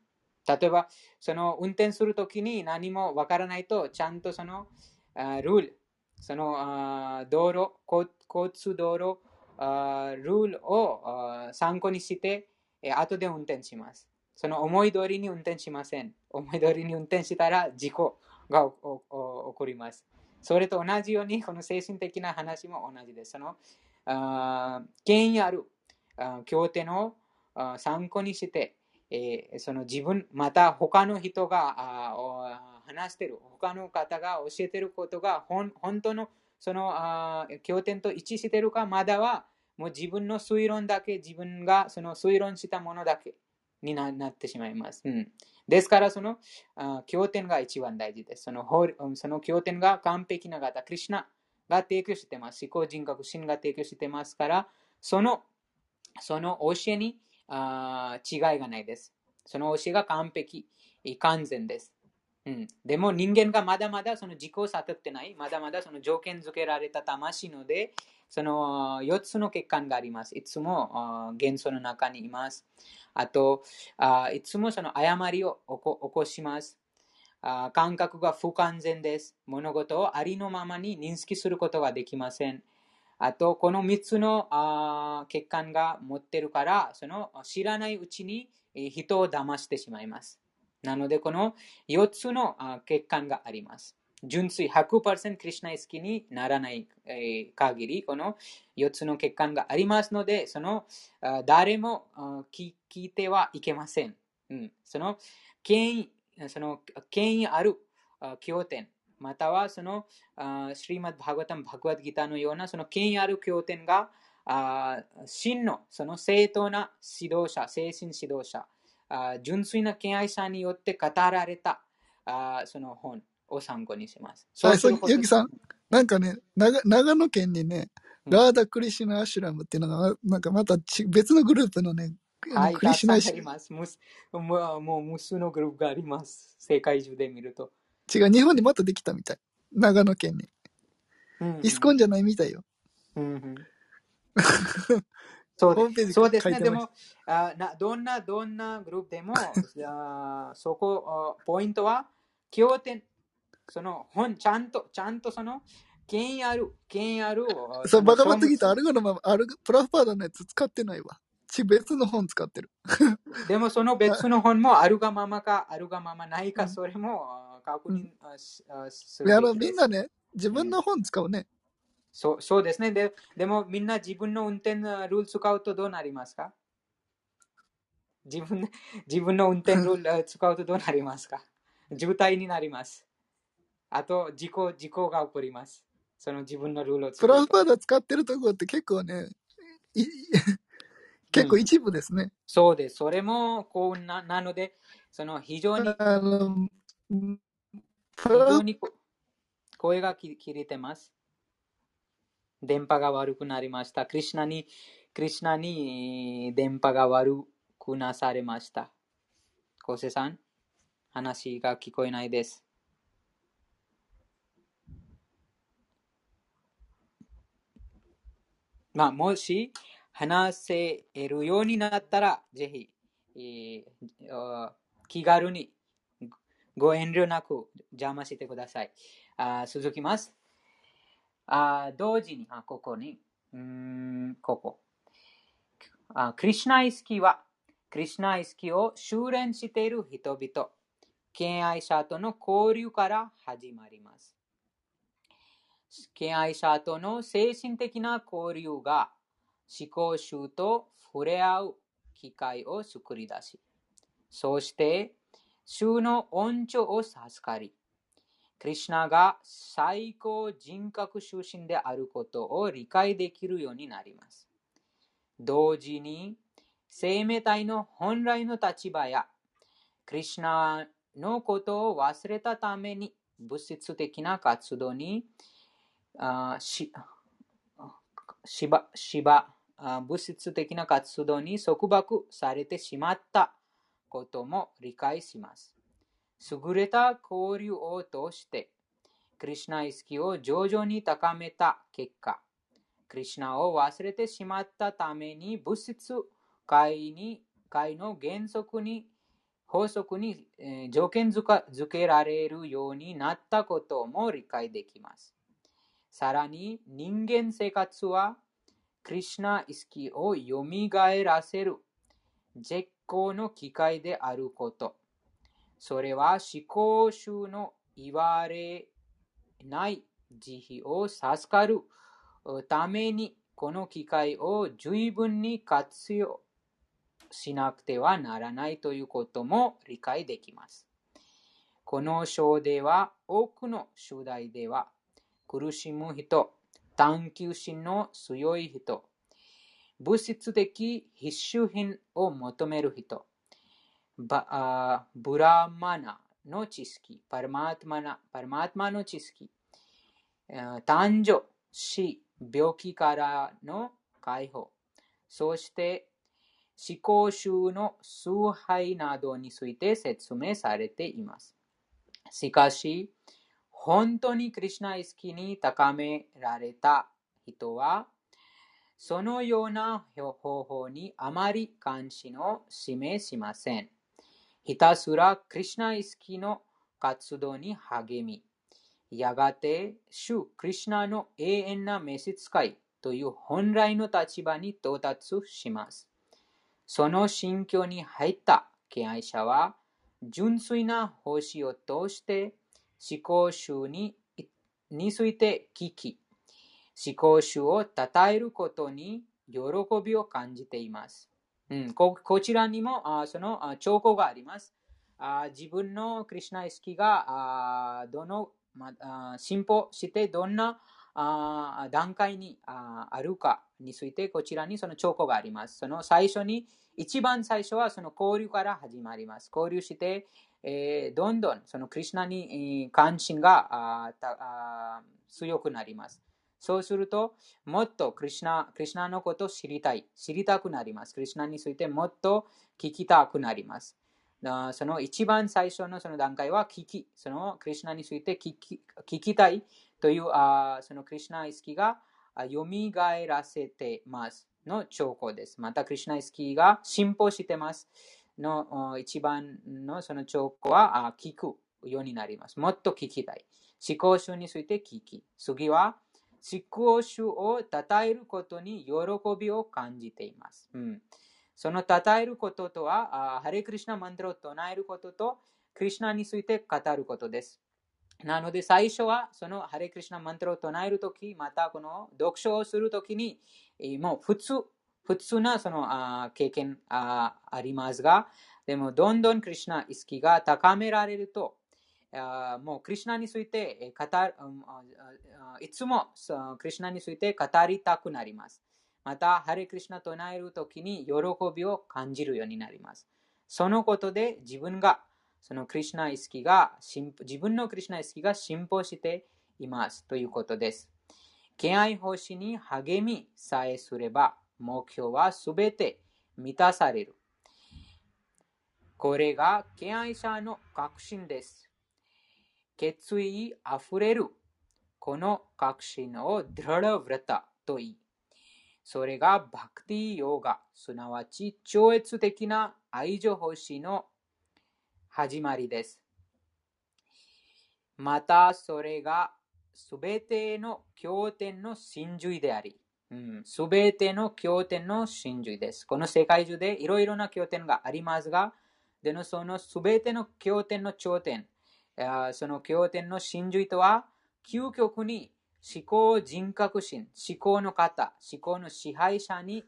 例えば、その運転するときに何もわからないと、ちゃんとそのルール、その道路、交通道路、あルールを参考にして、え後で運転します。その思い通りに運転しません。思い通りに運転したら事故が起こります。それと同じように、この精神的な話も同じです。そのあ権威あるあー経典を参考にして、えその自分、また他の人が話してる、他の方が教えてることが本当のそのあ経典と一致してるか、まだはもう自分の推論だけ、自分がその推論したものだけになってしまいます。うん、ですから、そのあ経典が一番大事です。その法その経典が完璧な方、クリシュナが提供してます。思考人格、心が提供してますから、そのその教えにあ違いがないです。その教えが完璧、完全です。でも人間がまだまだその自己を悟ってない、まだまだその条件付けられた魂ので、その4つの欠陥があります。いつも元素の中にいます。あと、あいつもその誤りを起こします。あ感覚が不完全です。物事をありのままに認識することができません。あと、この3つのあ欠陥が持ってるから、その知らないうちに人を騙してしまいます。なので、この4つの欠陥があります。純粋100%クリシュナ意識にならない、限り、この4つの欠陥がありますので、その誰も聞いてはいけません。うん、その権威、その権威ある経典、またはそのシリマッド・バグワタム・バグワッギターのようなその権威ある経典が真のその正当な指導者、精神指導者、あ純粋な敬愛者によって語られたあその本を参考にします。はい、そうすゆきさん、なんかね、長長野県にね、うんラーダ・クリシュナ・アシュラムっていうのが、なんかまたち別のグループのね、はい、クリシュナたくさんあります。むすもうもう無数のグループがあります。世界中で見ると。違う、日本にまたできたみたい。長野県に。うんイスコンじゃないみたいよ。うんうん そうでそうですね。でもあな、どんなどんなグループでも、あそこ、あポイントは、経典、その本、ちゃんと、ちゃんとその、権威ある、権威ある、あ そう、のバカバットギター、ア書ルゴのまま、アルゴプラフパーダのやつ使ってないわ。ち、別の本使ってる。物 でもその別の本もあるがままか、あるがままないか、うんそれもあ確認あしあするべきですみんなね、自分の本使うね。そうそうですねで。でもみんな自分の運転のルール使うとどうなりますか自分で自分の運転ルールあ使うとどうなりますか渋滞になります。あと、事故、事故が起こります。その自分のルールを使プラフうと。パーダ使ってるところって結構ね、い結構一部ですね。そうです。それもこうななので、その非常に、あの、プ非常にこ声が切れてます。電波が悪くなりました。クリュナに、クリュナに電波が悪くなされました。昴生さん、話が聞こえないです。まあ、もし話せるようになったら、ぜひ、えー、気軽にご遠慮なく邪魔してください。あ続きます。あ同時に、あここに、うんここあ。クリシナイスキは、クリシナイスキを修練している人々、敬愛者との交流から始まります。敬愛者との精神的な交流が思考集と触れ合う機会を作り出し、そして衆の恩寵を授かり、クリュナが最高人格出身であることを理解できるようになります。同時に、生命体の本来の立場や、クリュナのことを忘れたために物質的な活動にあししばしば物質的な活動に束縛されてしまったことも理解します。優れた交流を通して、クリュナ意識を徐々に高めた結果、クリュナを忘れてしまったために物質界に界の原則に法則に、えー、条件づけられるようになったことも理解できます。さらに人間生活はクリュナ意識を蘇らせる絶好の機会であること。それは思考集の言われない慈悲を授かるためにこの機会を十分に活用しなくてはならないということも理解できます。この章では多くの主題では苦しむ人、探求心の強い人、物質的必需品を求める人、ブラマナの知識、パルマートマナパルマートマの知識、誕生、死、病気からの解放、そして思考集の崇拝などについて説明されています。しかし、本当にクリュナ意識に高められた人は、そのような方法にあまり関心を示しません。ひたすらクリュナ意識の活動に励み、やがて主クリュナの永遠な召使いという本来の立場に到達します。その心境に入った敬愛者は、純粋な奉仕を通して思考集にについて聞き、思考集を称えることに喜びを感じています。ここちらにもあその兆候があります。あ自分のクリュナ意識があどの、まあ、進歩してどんなあ段階にああるかについてこちらにその兆候があります。その最初に、一番最初はその交流から始まります。交流して、えー、どんどんそのクリュナに関心がああ強くなります。そうすると、もっとクリュナクリュナのことを知りたい、知りたくなります。クリュナについてもっと聞きたくなります。その一番最初のその段階は聞き、そのクリュナについて聞き聞きたいというあそのクリュナ意識が蘇らせてますの兆候です。また、クリュナ意識が進歩してますの一番のその兆候は聞くようになります。もっと聞きたい。思考集について聞き。次は思考集を称えることに喜びを感じています。うん、その称えることとは、ハレクリシナマントを唱えることと、クリシナについて語ることです。なので最初はそのハレクリシナマントを唱えるとき、またこの読書をするときに、もう普通、普通なその経験あありますが、でもどんどんクリシナ意識が高められると、もうクリュナについて語いつもクリュナについて語りたくなります。また、ハレクリュナと唱えるときに喜びを感じるようになります。そのことで自分が、そのクリュナ意識が、自分のクリュナ意識が進歩していますということです。敬愛奉仕に励みさえすれば、目標はすべて満たされる。これが敬愛者の確信です。決意あふれるこの確信をドララヴラタと言い、それがバクティヨガ、すなわち超越的な愛情奉仕の始まりです。またそれがすべての経典の真髄であり、す、べ、ての経典の真髄です。この世界中でいろいろな経典がありますが、でのそのすべての経典の頂点、その経典の真髄とは、究極に思考人格心、思考の方、思考の支配者に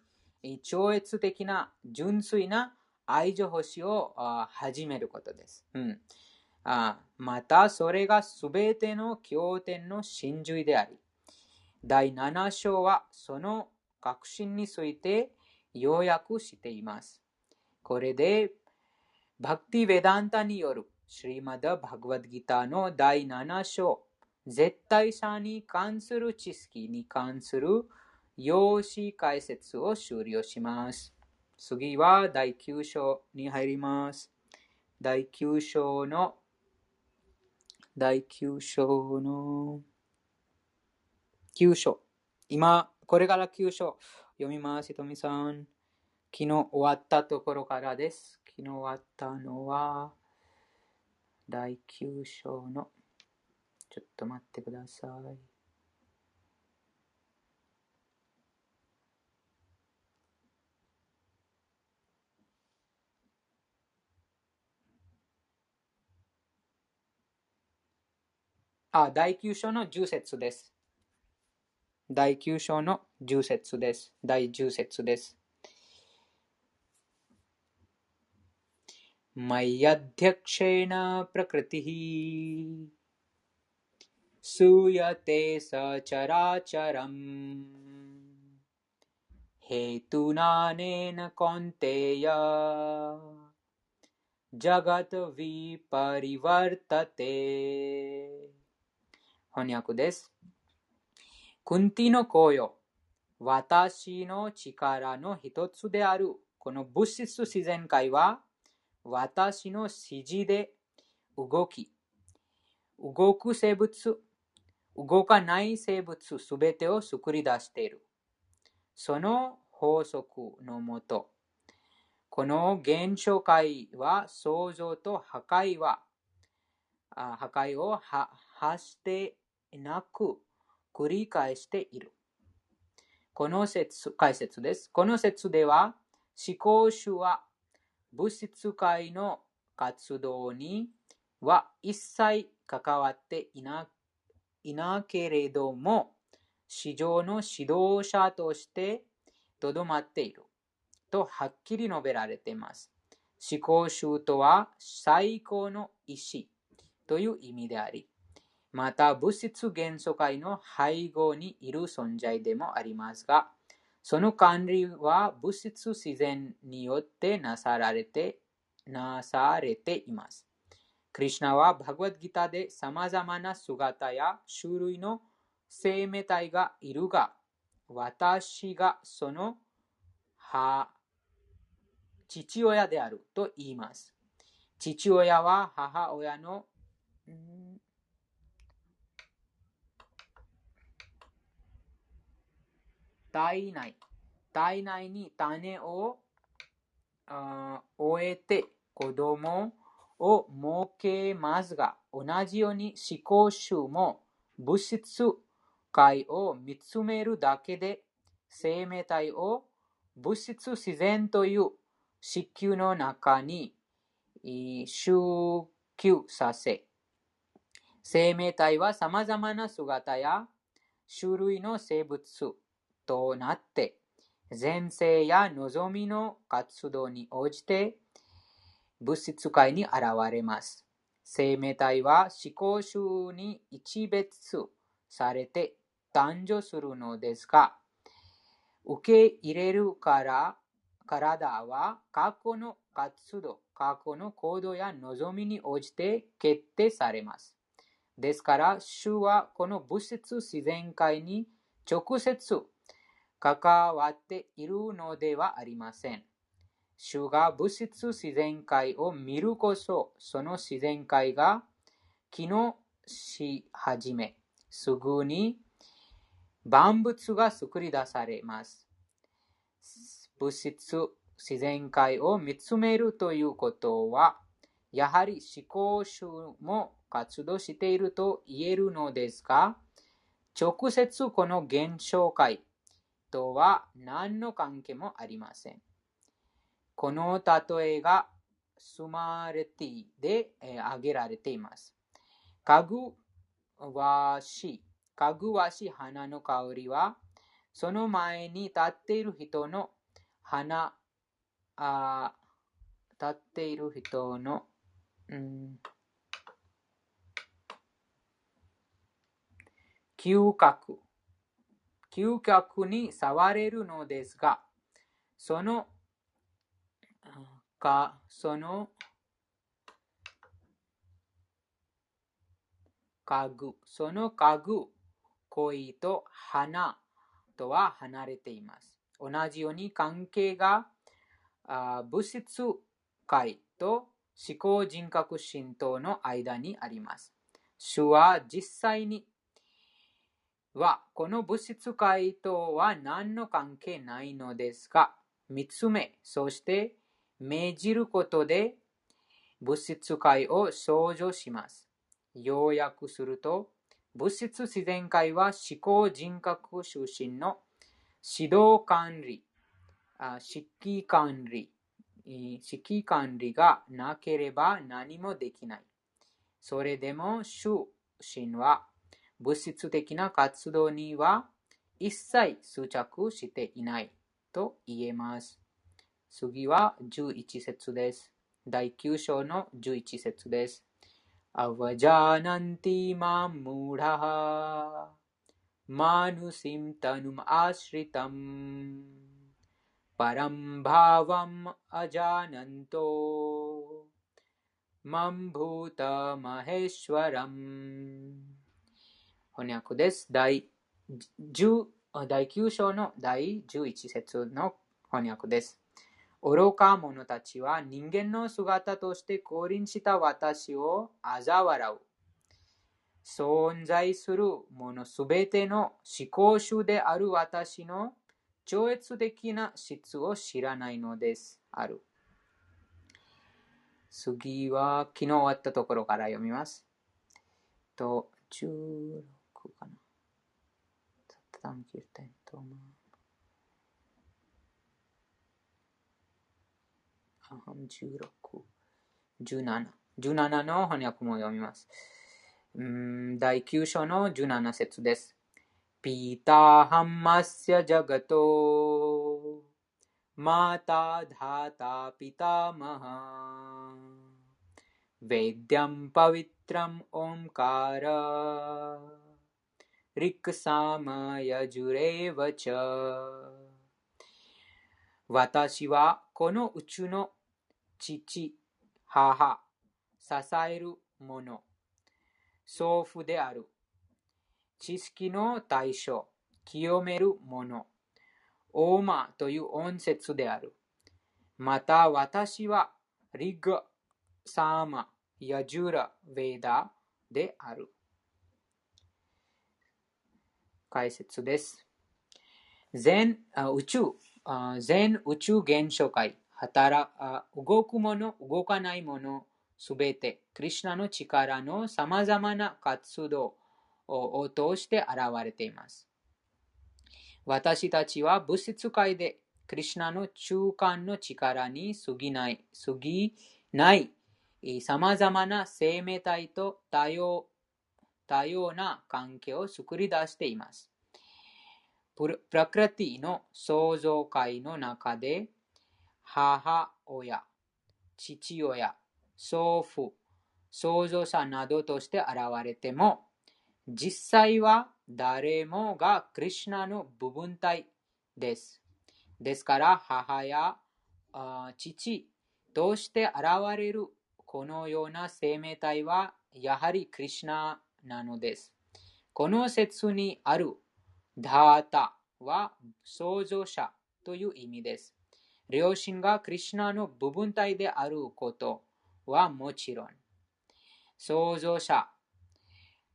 超越的な純粋な愛情星を始めることです。うんあまた、それがすべての経典の真髄であり、第7章はその確信について要約しています。これで、バクティ・ヴェダンタによるシリマダ・バグワッドギターの第7章、絶対さに関する知識に関する用紙解説を終了します。次は第9章に入ります。第9章の第9章の9章。今、これから9章読みます。ひとみさん。昨日終わったところからです。昨日終わったのは、第9章の、ちょっと待ってください。あ、第9章の10節です。第9章の10節です。第10節です。मय्यध्यक्षेण प्रकृतिः सूयते सचराचरम् हेतुनानेन कौन्तेय जगत् विपरिवर्तते 翻訳です。クンティの紅葉、私の力の一つであるこの物質自然界は、 私の指示で動き、動く生物、動かない生物すべてを作り出している。その法則のもと、この現象界は創造と破壊は、破壊を発してなく繰り返している。この説解説です。この説では、思考主は物質界の活動には一切関わっていないなけれども、市場の指導者としてとどまっているとはっきり述べられています。思考主とは最高の意志という意味であり、また物質元素界の背後にいる存在でもありますが、その管理は物質自然によってなさられて、なされています。クリシナはバグワッドギターで様々な姿や種類の生命体がいるが、私がその父親であると言います。父親は母親の、体内、体内に種を終えて子供を設けますが、同じように思考集も物質界を見つめるだけで生命体を物質自然という子宮の中に集球させ、生命体は様々な姿や種類の生物となって、前世や望みの活動に応じて物質界に現れます。生命体は思考集に一別されて誕生するのですが、受け入れるから体は過去の活動、過去の行動や望みに応じて決定されます。ですから、主はこの物質自然界に直接関わっているのではありません。主が物質自然界を見るこそ、その自然界が機能し始め、すぐに万物が作り出されます。物質自然界を見つめるということは、やはり思考主も活動していると言えるのですが、直接この現象界とは何の関係もありません。この例えがスマレティでえー挙げられています。かぐわしい、かぐわしい花の香りは、その前に立っている人の花、あ立っている人の、うん、嗅覚、嗅覚に触れるのですが、その、か、その、家具、その家具、恋と花とは離れています。同じように関係があ物質界と思考人格神道の間にあります。主は実際にはこの物質界とは何の関係ないのですが、見つめ、そして命じることで物質界を創造します。要約すると、物質自然界は思考人格出身の指導管理、あ指揮管理、指揮管理がなければ何もできない。それでも主神は物質的な活動には一切執着していないと言えます。次は11節です。第9章の11節です。アワジャーナンティマムラハマヌシムタヌムアシリタムパランバーワムアジャーナントマンブータマヘシュワラム翻訳です。第10第9章の第11節の翻訳です。愚か者たちは人間の姿として降臨した私を嘲笑う。存在するものすべての思考主である私の超越的な質を知らないのです。ある。次は昨日終わったところから読みます。と、16かな。サッキューテントマン。アハン16、17。17の翻訳も読みます。うーん第9章の17節です。ピータハンマッシャジャガトマタダタピタマハベディャンパヴィトラムオンカラリクサマヤジュレヴァチャ私はこの宇宙の父、母、支える者、祖父である。知識の対象、清める者、オーマという音節である。また私はリグ、サーマ、ヤジュラ、ヴェーダである。解説です。全あ宇宙、あ全宇宙現象界、働あ動くもの、動かないもの、すべて、クリシナの力のさまざまな活動をを通して現れています。私たちは物質界でクリシナの中間の力に過ぎない、過ぎないさまざまな生命体と多様多様な関係を作り出しています。プラクラティの創造界の中で母親、父親、祖父、創造者などとして現れても、実際は誰もがクリシュナの部分体です。ですから、母や父として現れるこのような生命体は、やはりクリシュナなのです。この説にあるダータは創造者という意味です。両親がクリシュナの部分体であることはもちろん、創造者、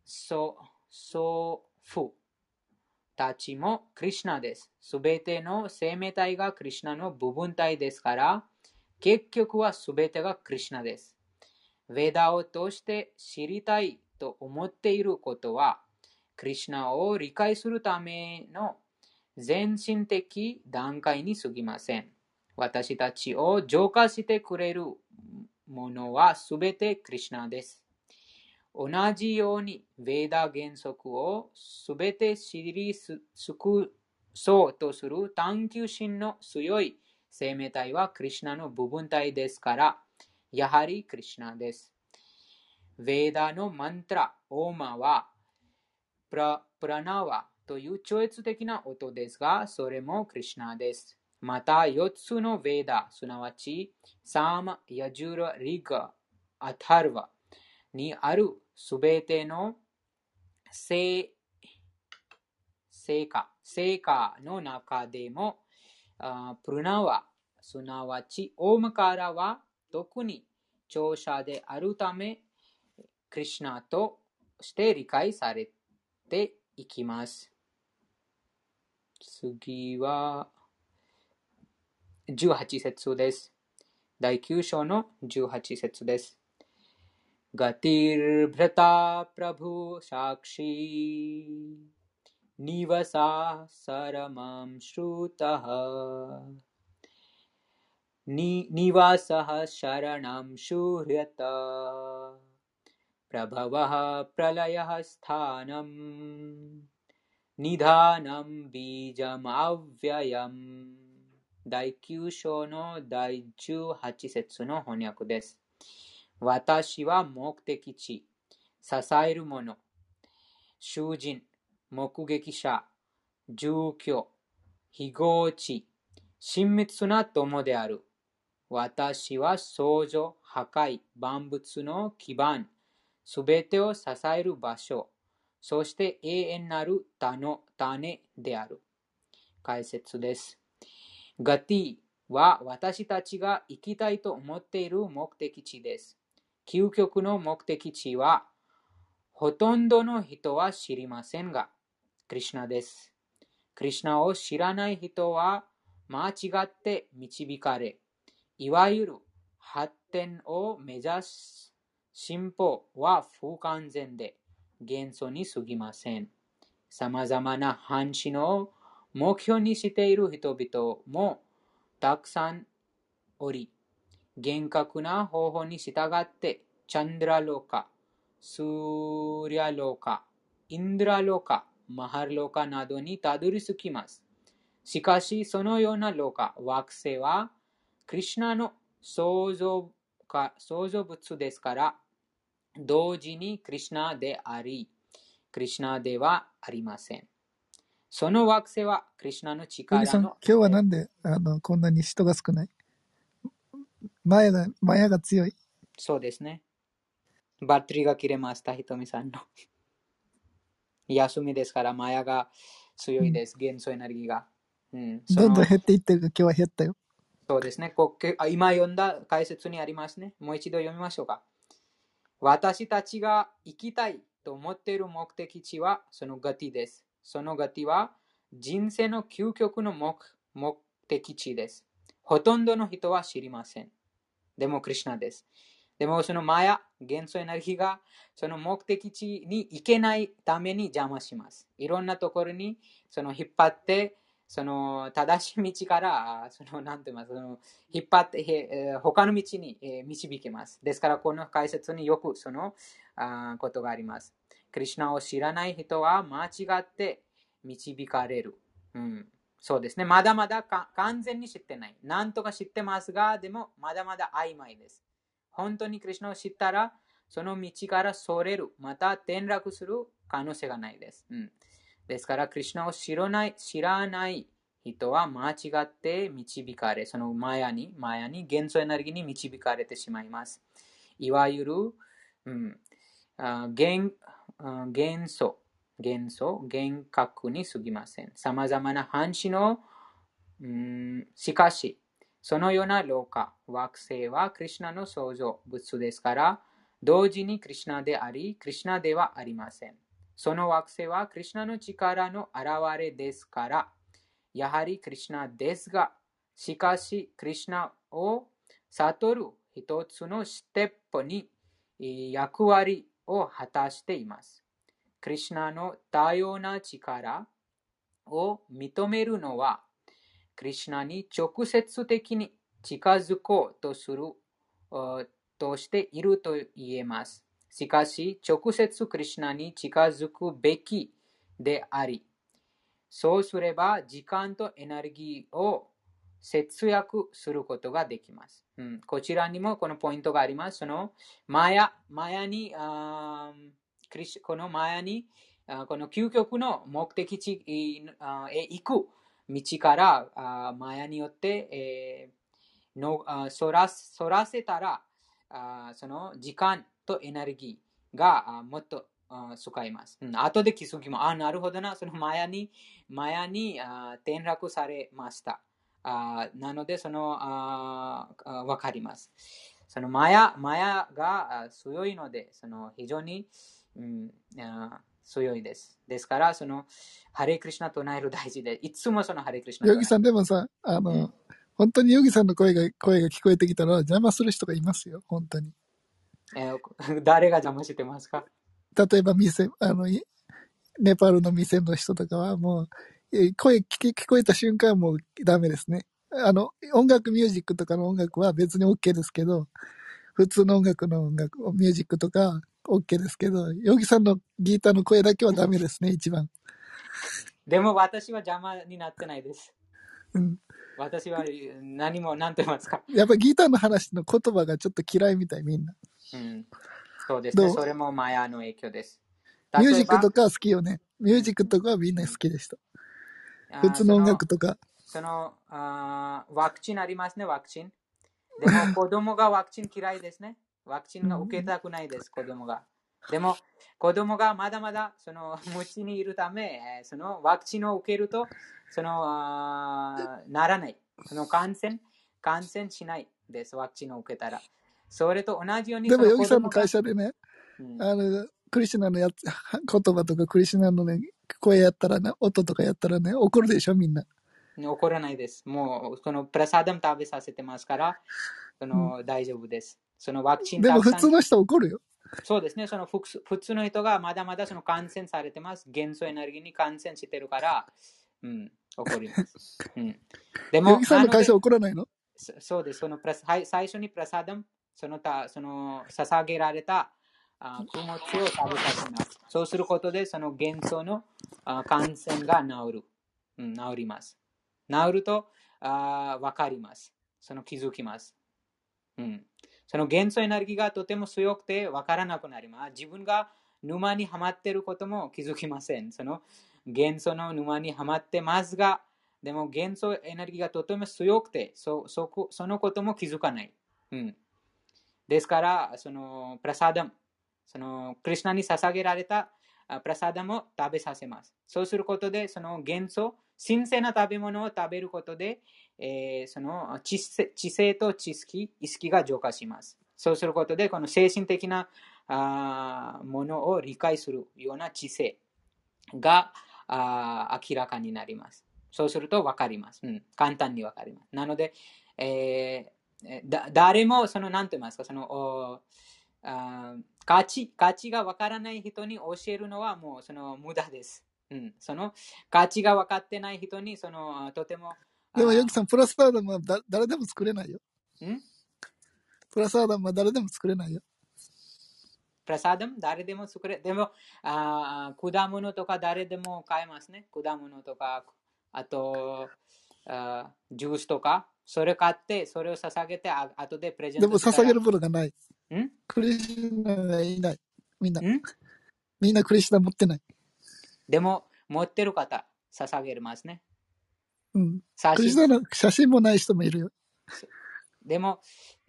祖祖父たちもクリシュナです。すべての生命体がクリシュナの部分体ですから、結局はすべてがクリシュナです。ヴェダを通して知りたいと思っていることは、クリシュナを理解するための全身的段階に過ぎません。私たちを浄化してくれるものはすべてクリシュナです。同じように、ヴェダ原則をすべて知り尽くそうとする探求心の強い生命体はクリシュナの部分体ですから、やはりクリシュナです。ヴェーダのマントラ、オーマは、プラプラナワという超越的な音ですが、それもクリシュナです。また、4つのヴェーダ、すなわち、サーマ、ヤジュラ、リガ、アタルヴァにあるすべての聖聖歌、聖歌の中でも、あプルナワ、すなわち、オームカラは特に聴者であるため、クリシュナとして理解されていきます。次は、18節です。第9章の18節です。ガティル・ブラタ・プラブ・シャクシニワサ・サラマン・シュタハनि निवासः शरणं शूर्यत प्रभवः प्रलयः स्थानम् निधानं बीजमव्ययम् 第9章の第18節の翻訳です。私は目的地、支える者、囚人、目撃者、住居、非合地、親密な友である。私は創造、破壊、万物の基盤、 すべてを支える場所、そして永遠なる種種である。解説です。ガティは私たちが行きたいと思っている目的地です。究極の目的地は、ほとんどの人は知りませんが、クリシナです。クリシナを知らない人は間違って導かれ、いわゆる発展を目指す進歩は不完全で元素に過ぎません。様々な半死の目標にしている人々もたくさんおり、厳格な方法に従ってチャンドラローカ、スーリャローカ、インドラローカ、マハルローカなどにたどり着きます。しかし、そのようなローカ、惑星は、クリシュナの創造か創造物ですから、同時にクリシュナであり、クリシュナではありません。その惑星はクリシュナの力の今日はなんで、あの、こんなに人が少ない？マヤが、マヤが強い。そうですね。バッテリーが切れました、ひとみさんの。休みですから、マヤが強いです、元素エネルギーが。うん、どんどん減っていってるが今日は減ったよ。そうですねこ。今読んだ解説にありますね。もう一度読みましょうか。私たちが行きたいと思っている目的地はそのガティです。そのガティは人生の究極の目目的地です。ほとんどの人は知りません。でもクリシュナです。でもそのマヤ、元素エネルギーがその目的地に行けないために邪魔します。いろんなところにその引っ張って、その正しい道から、そのなんて言いますその引っ張って、えー他の道に導きます。ですから、この解説によくそのあことがあります。クリシュナを知らない人は間違って導かれる。うん、そうですね。まだまだ完全に知ってない。なんとか知ってますが、でもまだまだ曖昧です。本当にクリシュナを知ったら、その道からそれる、また転落する可能性がないです。うん、ですから、クリシュナを知らない知らない人は間違って導かれ、そのマヤに、マヤに、元素エネルギーに導かれてしまいます。いわゆる、うん、あ元元素、元素、厳格に過ぎません。様々な半紙の、うんしかし、そのような廊下、惑星はクリシュナの創造物ですから、同時にクリシュナであり、クリシュナではありません。その惑星はクリシュナの力の現れですから、やはりクリシュナですが、しかし、クリシュナを悟る一つのステップに役割を果たしています。クリシュナの多様な力を認めるのは、クリシュナに直接的に近づこうとするとしていると言えます。しかし、直接クリシナに近づくべきであり、そうすれば時間とエネルギーを節約することができます。うん、こちらにもこのポイントがあります。そのマヤマヤにあクリシこのマヤにあこの究極の目的地へ行く道からあマヤによって、えーのあそらそらせたらあその時間とエネルギーがもっと使います。うん、後で気づきも、あ、なるほどな、そのマヤに、マヤに転落されました。あーなので、その、わかります。そのマヤ、マヤが強いので、その非常に、うん、強いです。ですから、その、ハレクリシナ唱える大事で、いつもそのハレクリシナヨギさんでもさ、あの、うん本当にヨギさんの声が、声が聞こえてきたら邪魔する人がいますよ、本当に。えー誰が邪魔してますか？例えば店、あの、いネパールの店の人とかはもう、え声聞き聞こえた瞬間はもうダメですね。あの、音楽ミュージックとかの音楽は別に OK ですけど、普通の音楽の音楽、ミュージックとか OK ですけど、ヨギさんのギターの声だけはダメですね、一番。でも私は邪魔になってないです。うん。私は何も何と言いますか？やっぱギターの話の言葉がちょっと嫌いみたい、みんな。うん、そうですね。それもマヤの影響です。ミュージックとか、か好きよね。ミュージックとかはみんな好きでした。普通の音楽とか。そのあーワクチンありますね、ワクチン。でも 子供がワクチン嫌いですね。ワクチンが受けたくないです、子供が。でも子供がまだまだその 虫にいるため、えーそのワクチンを受けると、そのあーならない。その感染、感染しないです、ワクチンを受けたら。それと同じように、でも、そヨギさんの会社でね、うんあの、クリシュナのやつ、言葉とかクリシュナのね、声やったらね、音とかやったらね、怒るでしょ、みんな。怒らないです。もう、そのプラサダム食べさせてますから、その大丈夫です。そのワクチンでも普通の人怒るよ。そうですね、その普通普通の人がまだまだその感染されてます。元素エネルギーに感染してるから、うん、怒ります。うん、でヨも、ギさんの会社怒らないの？でそそうです、そのプラスはい最初にプラサダム、そのたその捧げられたあ供物を食べさせます。そうすることで、その元素のあ感染が治る、うん。治ります。治るとあ分かります。その気づきます。うん、その元素エネルギーがとても強くて分からなくなります。自分が沼にはまっていることも気づきません。その元素の沼にはまってますが、でも元素エネルギーがとても強くて、そそこそのことも気づかない。うん、ですから、そのプラサダム、そのクリュナに捧げられたプラサダムを食べさせます。そうすることで、その元素、新鮮な食べ物を食べることで、えーその知性と知識、意識が浄化します。そうすることで、この精神的なあものを理解するような知性があ明らかになります。そうすると分かります。うん、簡単に分かります。なので、えーだ誰もその何と言いますか、そのおあー価値価値が分からない人に教えるのはもうその無駄です。うん、その価値が分かってない人にそのあとてもでも、ヨギさん、プラスアダムはだ誰でも作れないよ。ん？プラスアダムは誰でも作れないよ。プラサダム誰でも作れ、でもあー果物とか誰でも買えますね。果物とか、あとあージュースとか、それ買って、それを捧げて、あ後でプレゼンでトしたらも捧げるものがない。ん？クリシュナがいない。みんな。ん？みんなクリシュナ持ってない。でも、持ってる方、捧げますね。うん。写真ナの写真もない人もいるよ。でも、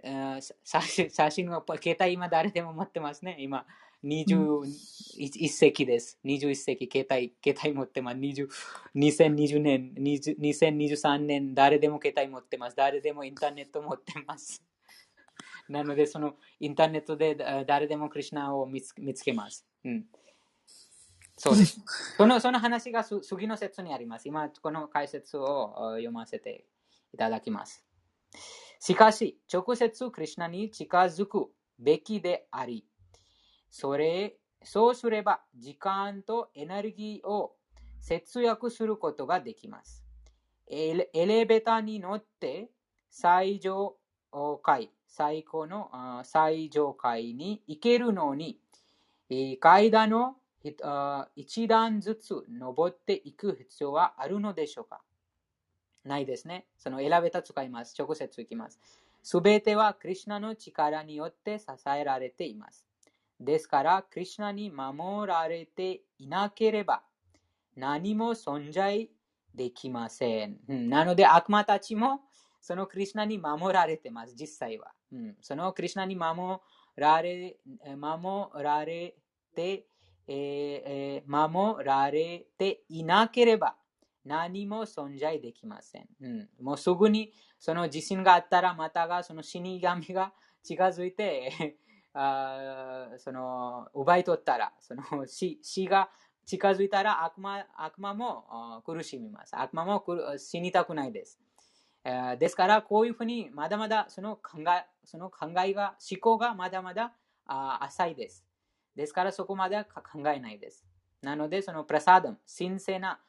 えー 写真写真は、携帯今誰でも持ってますね。今、21世紀です。21世紀、携帯、携帯持ってます。20 2020年、20 2023年、誰でも携帯持ってます。誰でもインターネット持ってます。なので、そのインターネットであ誰でもクリュナを見つ見つけます。うん。そうです。そのその話がす次の説にあります。今、この解説をあ読ませていただきます。しかし、直接クリュナに近づくべきであり、それそうすれば時間とエネルギーを節約することができます。エレベーターに乗って最上階、最高の最上階に行けるのに、階段をひあ一段ずつ登っていく必要はあるのでしょうか？ないですね。そのエレベーター使います。直接行きます。すべてはクリュナの力によって支えられています。ですから、クリュナに守られていなければ何も存在できません。うんなので、悪魔たちもそのクリュナに守られてます、実際は。うんそのクリュナに守られ守られて、ええー守られていなければ何も存在できません。うん、もうすぐにその地震があったら、またがその死神が近づいて、あその奪い取ったら、その 死死が近づいたら悪魔悪魔も苦しみます。悪魔も死にたくないです。えーですから、こういうふうにまだまだその考えその考えが、思考がまだまだあ浅いです。ですから、そこまでは考えないです。なので、そのプラサダム、神聖な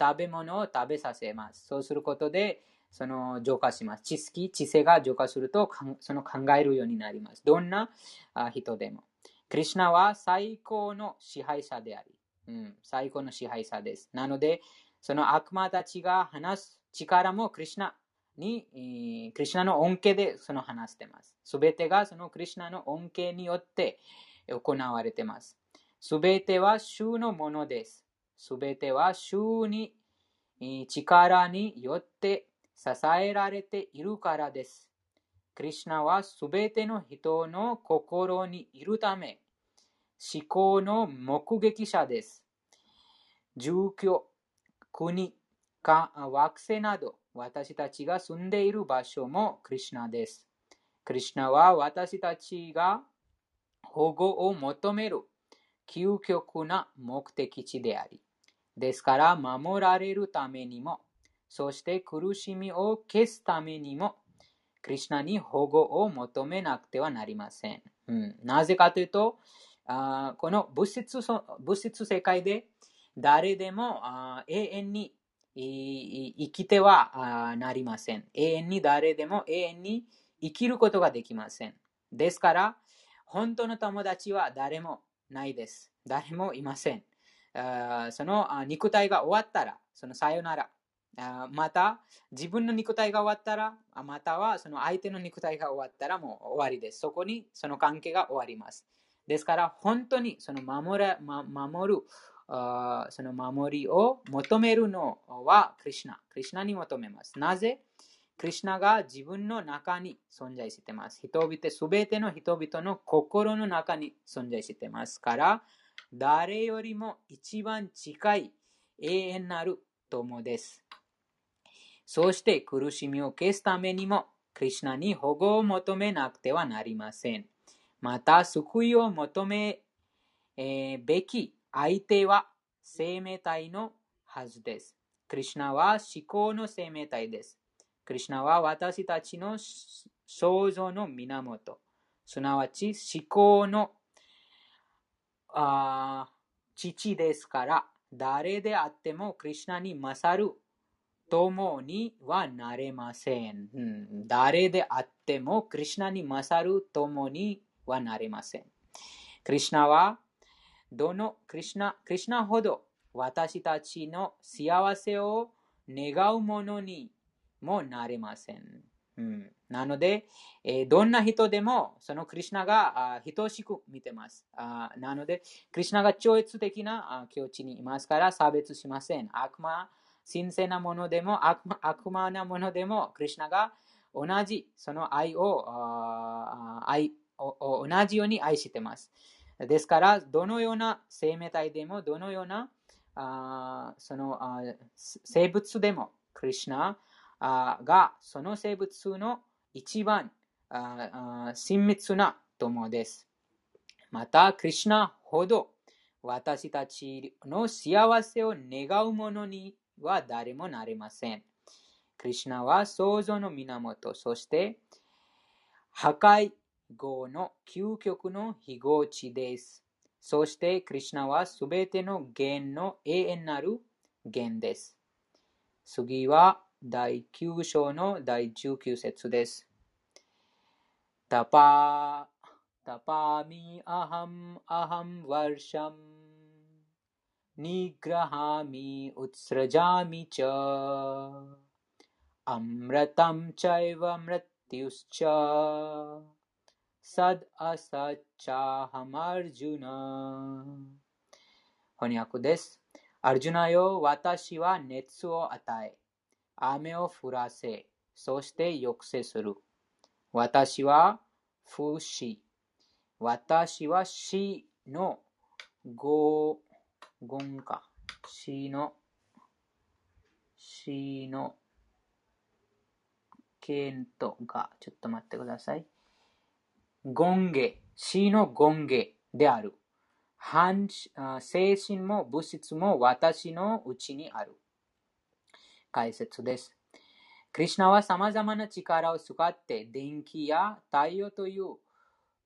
食べ物を食べさせます。そうすることで、その浄化します。知識、知性が浄化すると、その考えるようになります。どんな？人でも。クリシュナは最高の支配者であり、うん、最高の支配者です。なので、その悪魔たちが話す力もクリシュナに、クリュナの恩恵でその話しています。すべてがそのクリシュナの恩恵によって行われています。すべては主のものです。すべては主に力によって支えられているからです。クリシュナはすべての人の心にいるため、思考の目撃者です。住居、国、か惑星など、私たちが住んでいる場所もクリシュナです。クリシュナは私たちが保護を求める究極な目的地であり、ですから守られるためにも、そして苦しみを消すためにも、クリシュナに保護を求めなくてはなりません。うん、なぜかというと、あこの物質物質世界で誰でもあ永遠に生きてはなりません。永遠に誰でも永遠に生きることができません。ですから、本当の友達は誰もないです。誰もいません。あその肉体が終わったら、そのさよなら。また、自分の肉体が終わったら、またはその相手の肉体が終わったらもう終わりです。そこにその関係が終わります。ですから、本当にその守ら、ま、守る、その守りを求めるのはクリシュナ。クリュナに求めます。なぜ？クリシュナが自分の中に存在してます。人々、すべての人々の心の中に存在してますから、誰よりも一番近い永遠なる友です。そして苦しみを消すためにも、クリシュナに保護を求めなくてはなりません。また、救いを求め、えーべき相手は生命体のはずです。クリシュナは思考の生命体です。クリシュナは私たちの想像の源、すなわち思考のあ父ですから、誰であってもクリシュナに勝る友にはなれません。うん誰であってもクリシュナに勝る友にはなれません。クリシュナはどのクリシュナクリュナほど私たちの幸せを願うものにもなれません。うん、なので、えーどんな人でもそのクリシュナがあ等しく見てます。あなので、クリシュナが超越的なあ境地にいますから差別しません。悪魔、神聖なものでも悪魔なものでも、クリシュナが同じその愛を愛同じように愛してます。ですから、どのような生命体でも、どのようなあそのあ生物でも、クリシナがその生物の一番あ親密な友です。また、クリシナほど私たちの幸せを願う者には誰もなれません。クリシナは創造の源、そして破壊語の究極の非合値です。そして、クリシナはすべての弦の永遠なる弦です。次は第9章の第19節です。タパタパミアハムアハムワルシャニグラハミウツラジャミチャアムラタムチャイワムラティウスチャサドアサチャハマルジュナ翻訳です。アルジュナよ、私は熱を与え、雨を降らせ、そして抑制する。私は不死。私は死の語言か。死の、死の、ケントが、ちょっと待ってください。権下、死の権下である。精神も物質も私のうちにある。解説です。クリュナは様々な力を使って電気や太陽という、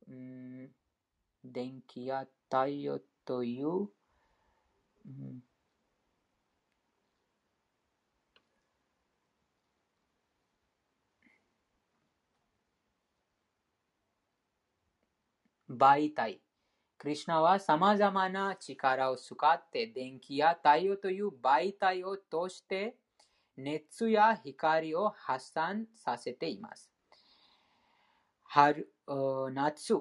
うん、電気や太陽という、うん媒体。クリシナは様々な力を使って電気や太陽という媒体を通して熱や光を発散させています。春、夏、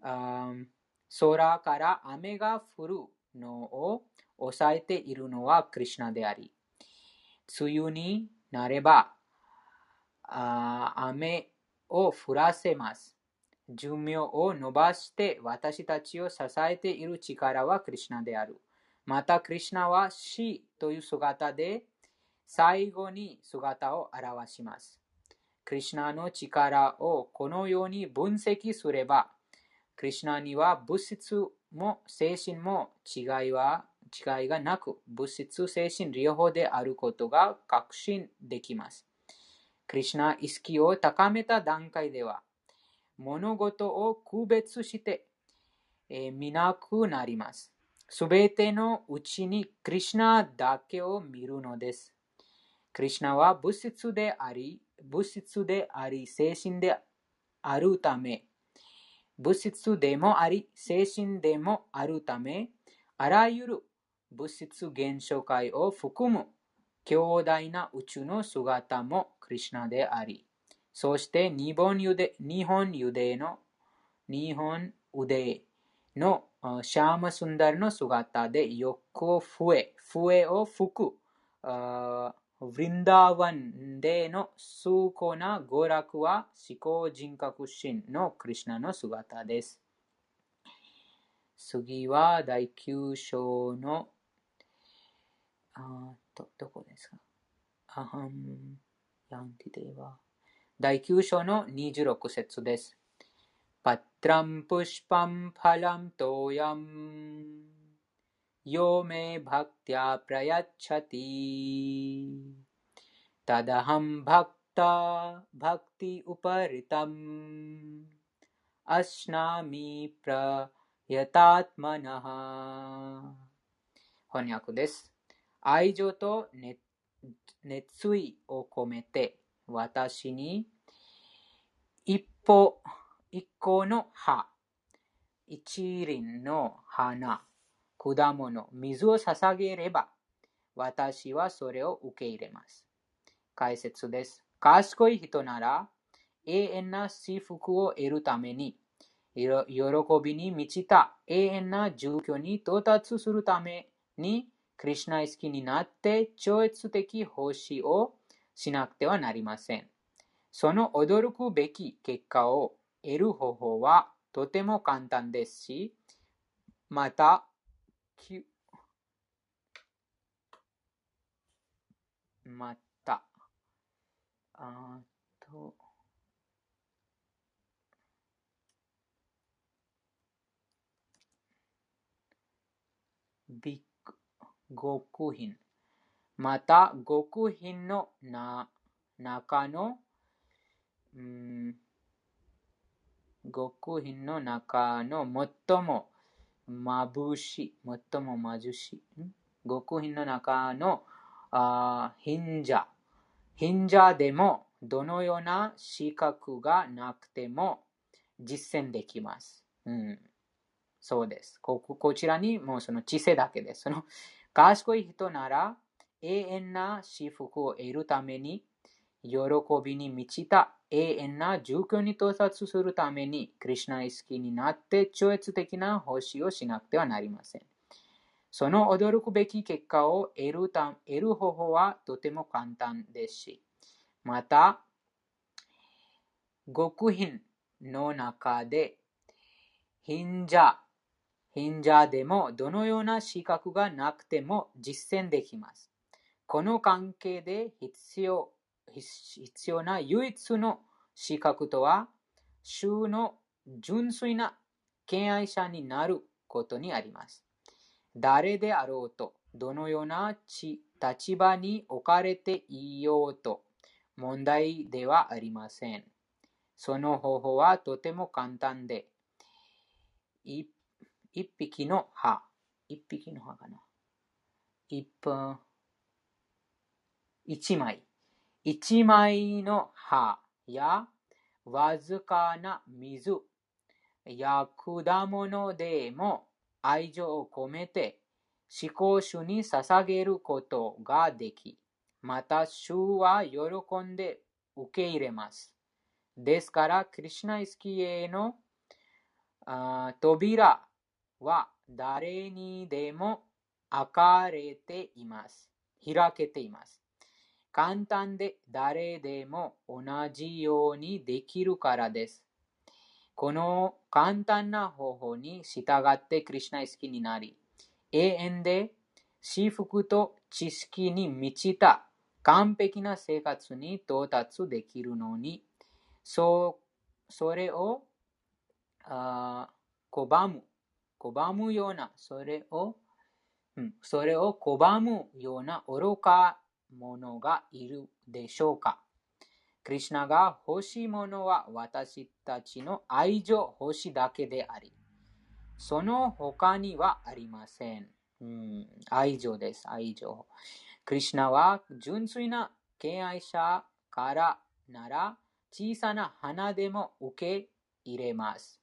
空から雨が降るのを抑えているのはクリシナであり、梅雨になれば雨を降らせます。寿命を伸ばして私たちを支えている力はクリシナである。また、クリシナは死という姿で最後に姿を現します。クリシナの力をこのように分析すれば、クリシナには物質も精神も違いは違いがなく、物質、精神両方であることが確信できます。クリシナ意識を高めた段階では、物事を区別して、えー、見なくなります。すべてのうちにクリシナだけを見るのです。クリシナは物質であり、物質であり、精神であるため、物質でもあり、精神でもあるため、あらゆる物質現象界を含む強大な宇宙の姿もクリシナであり、そして日本ユデ日本ユデの日本腕のシャーマスンダルの姿で横笛、笛を吹くヴリンダーワンでの崇高な娯楽は思考人格心のクリュナの姿です。次は第9章のあと、どこですか？アハン、ヤンティデは。第9章の26節です。パトランプシパンパラムトヤムyo me bhaktyā prayacchati。tad ahaṁ bhakta bhakty upahṛtam aśnāmi prayatātmanaḥ。翻訳です。愛情と熱意を込めて私に一歩、一個の葉、一輪の花、果物、水を捧げれば、私はそれを受け入れます。解説です。賢い人なら、永遠な幸福を得るために、喜びに満ちた永遠な住居に到達するために、クリュナイスキになって超越的奉仕をしなくてはなりません。その驚くべき結果を得る方法はとても簡単ですし、また、また、あと、びっ極品。また、極品のな中の、うん、極品の中の最も眩しい、最も貧しい。極品の中のあ貧者。貧者でもどのような資格がなくても実践できます。うん、そうです。こここちらにもうその知性だけです。その賢い人なら永遠な幸福を得るために喜びに満ちた永遠な状況に到達するためにクリュナ意識になって超越的な奉仕をしなくてはなりません。その驚くべき結果を得るた得る方法はとても簡単ですし、また、極貧の中で貧者、貧者でもどのような資格がなくても実践できます。この関係で必要必要な唯一の資格とは、衆の純粋な敬愛者になることにあります。誰であろうと、どのような立場に置かれていようと、問題ではありません。その方法はとても簡単で、一一匹の歯、一匹の歯かな。一分、一枚。一枚の歯やわずかな水や果物でも愛情を込めて思考主に捧げることができ、また主は喜んで受け入れます。ですから、クリシュナイスキーへのあー扉は誰にでも開かれています。開けています。簡単で誰でも同じようにできるからです。この簡単な方法に従ってクリシュナイ好きになり、永遠で私服と知識に満ちた完璧な生活に到達できるのに、そそれをあ拒む、拒むような、それを、うん、それを拒むような愚か者がいるでしょうかクリシュナが欲しいものは私たちの愛情欲しだけであり、その他にはありません。うん、愛情です、愛情。クリシュナは純粋な敬愛者からなら小さな花でも受け入れます。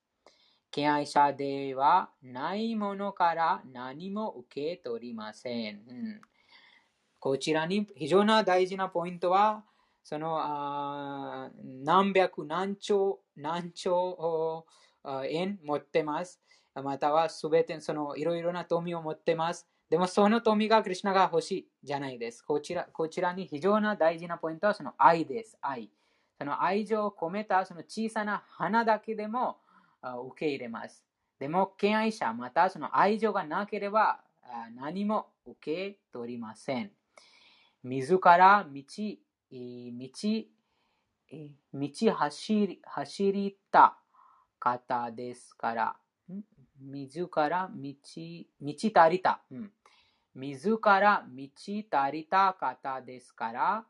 敬愛者ではないものから何も受け取りません。うんこちらに非常に大事なポイントは、そのあ何百何兆何兆円持ってます。またはすべてそのいろいろな富を持ってます。でもその富がクリュナが欲しいじゃないです。こちらこちらに非常に大事なポイントはその愛です。愛。その愛情を込めたその小さな花だけでも受け入れます。でも、敬愛者、またその愛情がなければあ何も受け取りません。自ら道、え道、え道走り走りた方ですから、ん？自ら道、道足りた。うん自ら道足りた方ですから、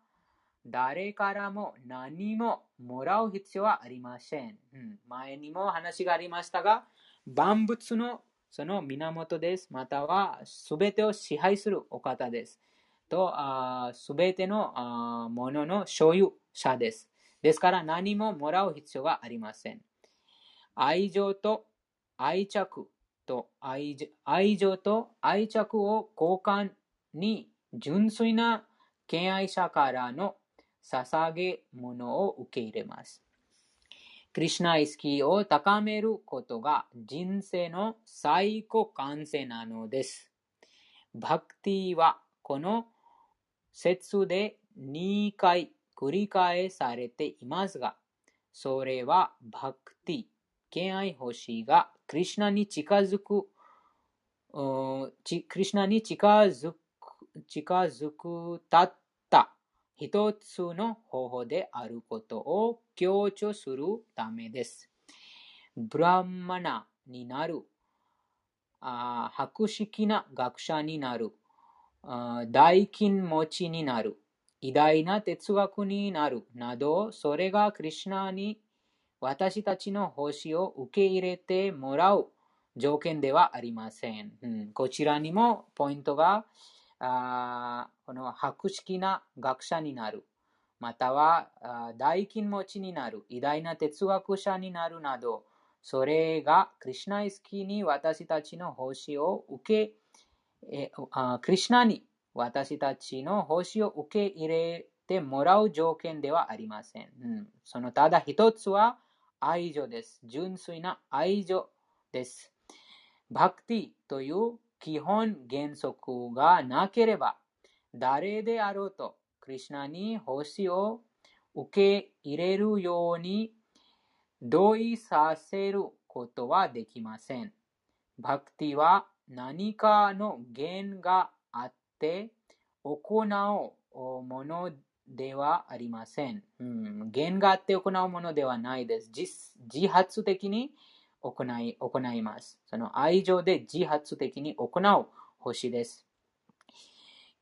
誰からも何ももらう必要はありません。うん前にも話がありましたが、万物のその源です。または全てを支配するお方です。と、すべてのあものの所有者です。ですから何ももらう必要がありません。愛情と愛着と愛愛情と愛着を交換に純粋な敬愛者からの捧げ物を受け入れます。クリシュナ意識を高めることが人生の最高完成なのです。バクティはこの説で2回繰り返されていますが、それはバクティ、敬愛欲しがクリシュナに近づくクリュナに近づく近づくたった一つの方法であることを強調するためです。ブランマナになる、あ博識な学者になる、大金持ちになる、偉大な哲学になるなど、それがクリシュナに私たちの星を受け入れてもらう条件ではありません。うん、こちらにもポイントが、あこの博識な学者になる、またはあ大金持ちになる、偉大な哲学者になるなど、それがクリシナイスキーに私たちの星を受け、えあクリシナに私たちの星を受け入れてもらう条件ではありません。うん、そのただ一つは愛情です。純粋な愛情です。バクティという基本原則がなければ、誰であろうと、クリシュナに星を受け入れるように同意させることはできません。バクティは何かの弦があって行うものではありません。うん、弦があって行うものではないです。自自発的に行い行います。その愛情で自発的に行う星です。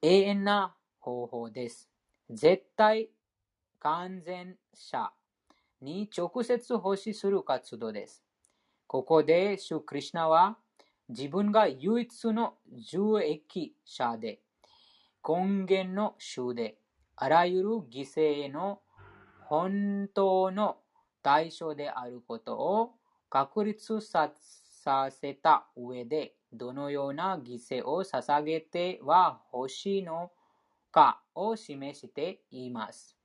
永遠な方法です。絶対完全者に直接奉仕する活動です。ここで、シュクリシナは自分が唯一の受益者で、根源の主で、あらゆる犠牲の本当の対象であることを確立させた上で、どのような犠牲を捧げては欲しいのかを示しています。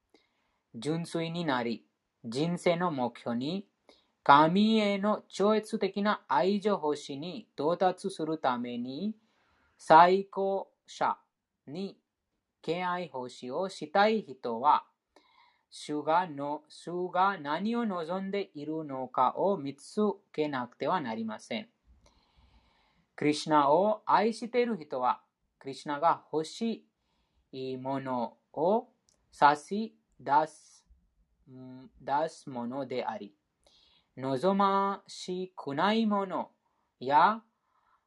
純粋になり、人生の目標に神への超越的な愛情星に到達するために最高者に敬愛星をしたい人は主がの主が何を望んでいるのかを見つけなくてはなりません。クリシュナを愛している人はクリシュナが欲しいものを差し出す出すものであり、望ましくないものや、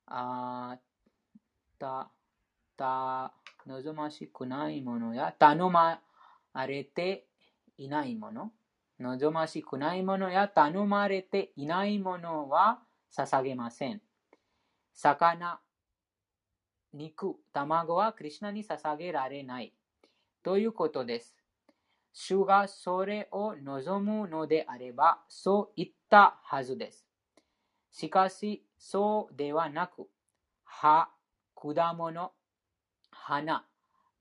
あた、た、望ましくないものや、頼まれていないもの、望ましくないものや、頼まれていないものは捧げません。魚、肉、卵はクリシュナに捧げられないということです。主がそれを望むのであれば、そう言ったはずです。しかし、そうではなく、葉、果物、花、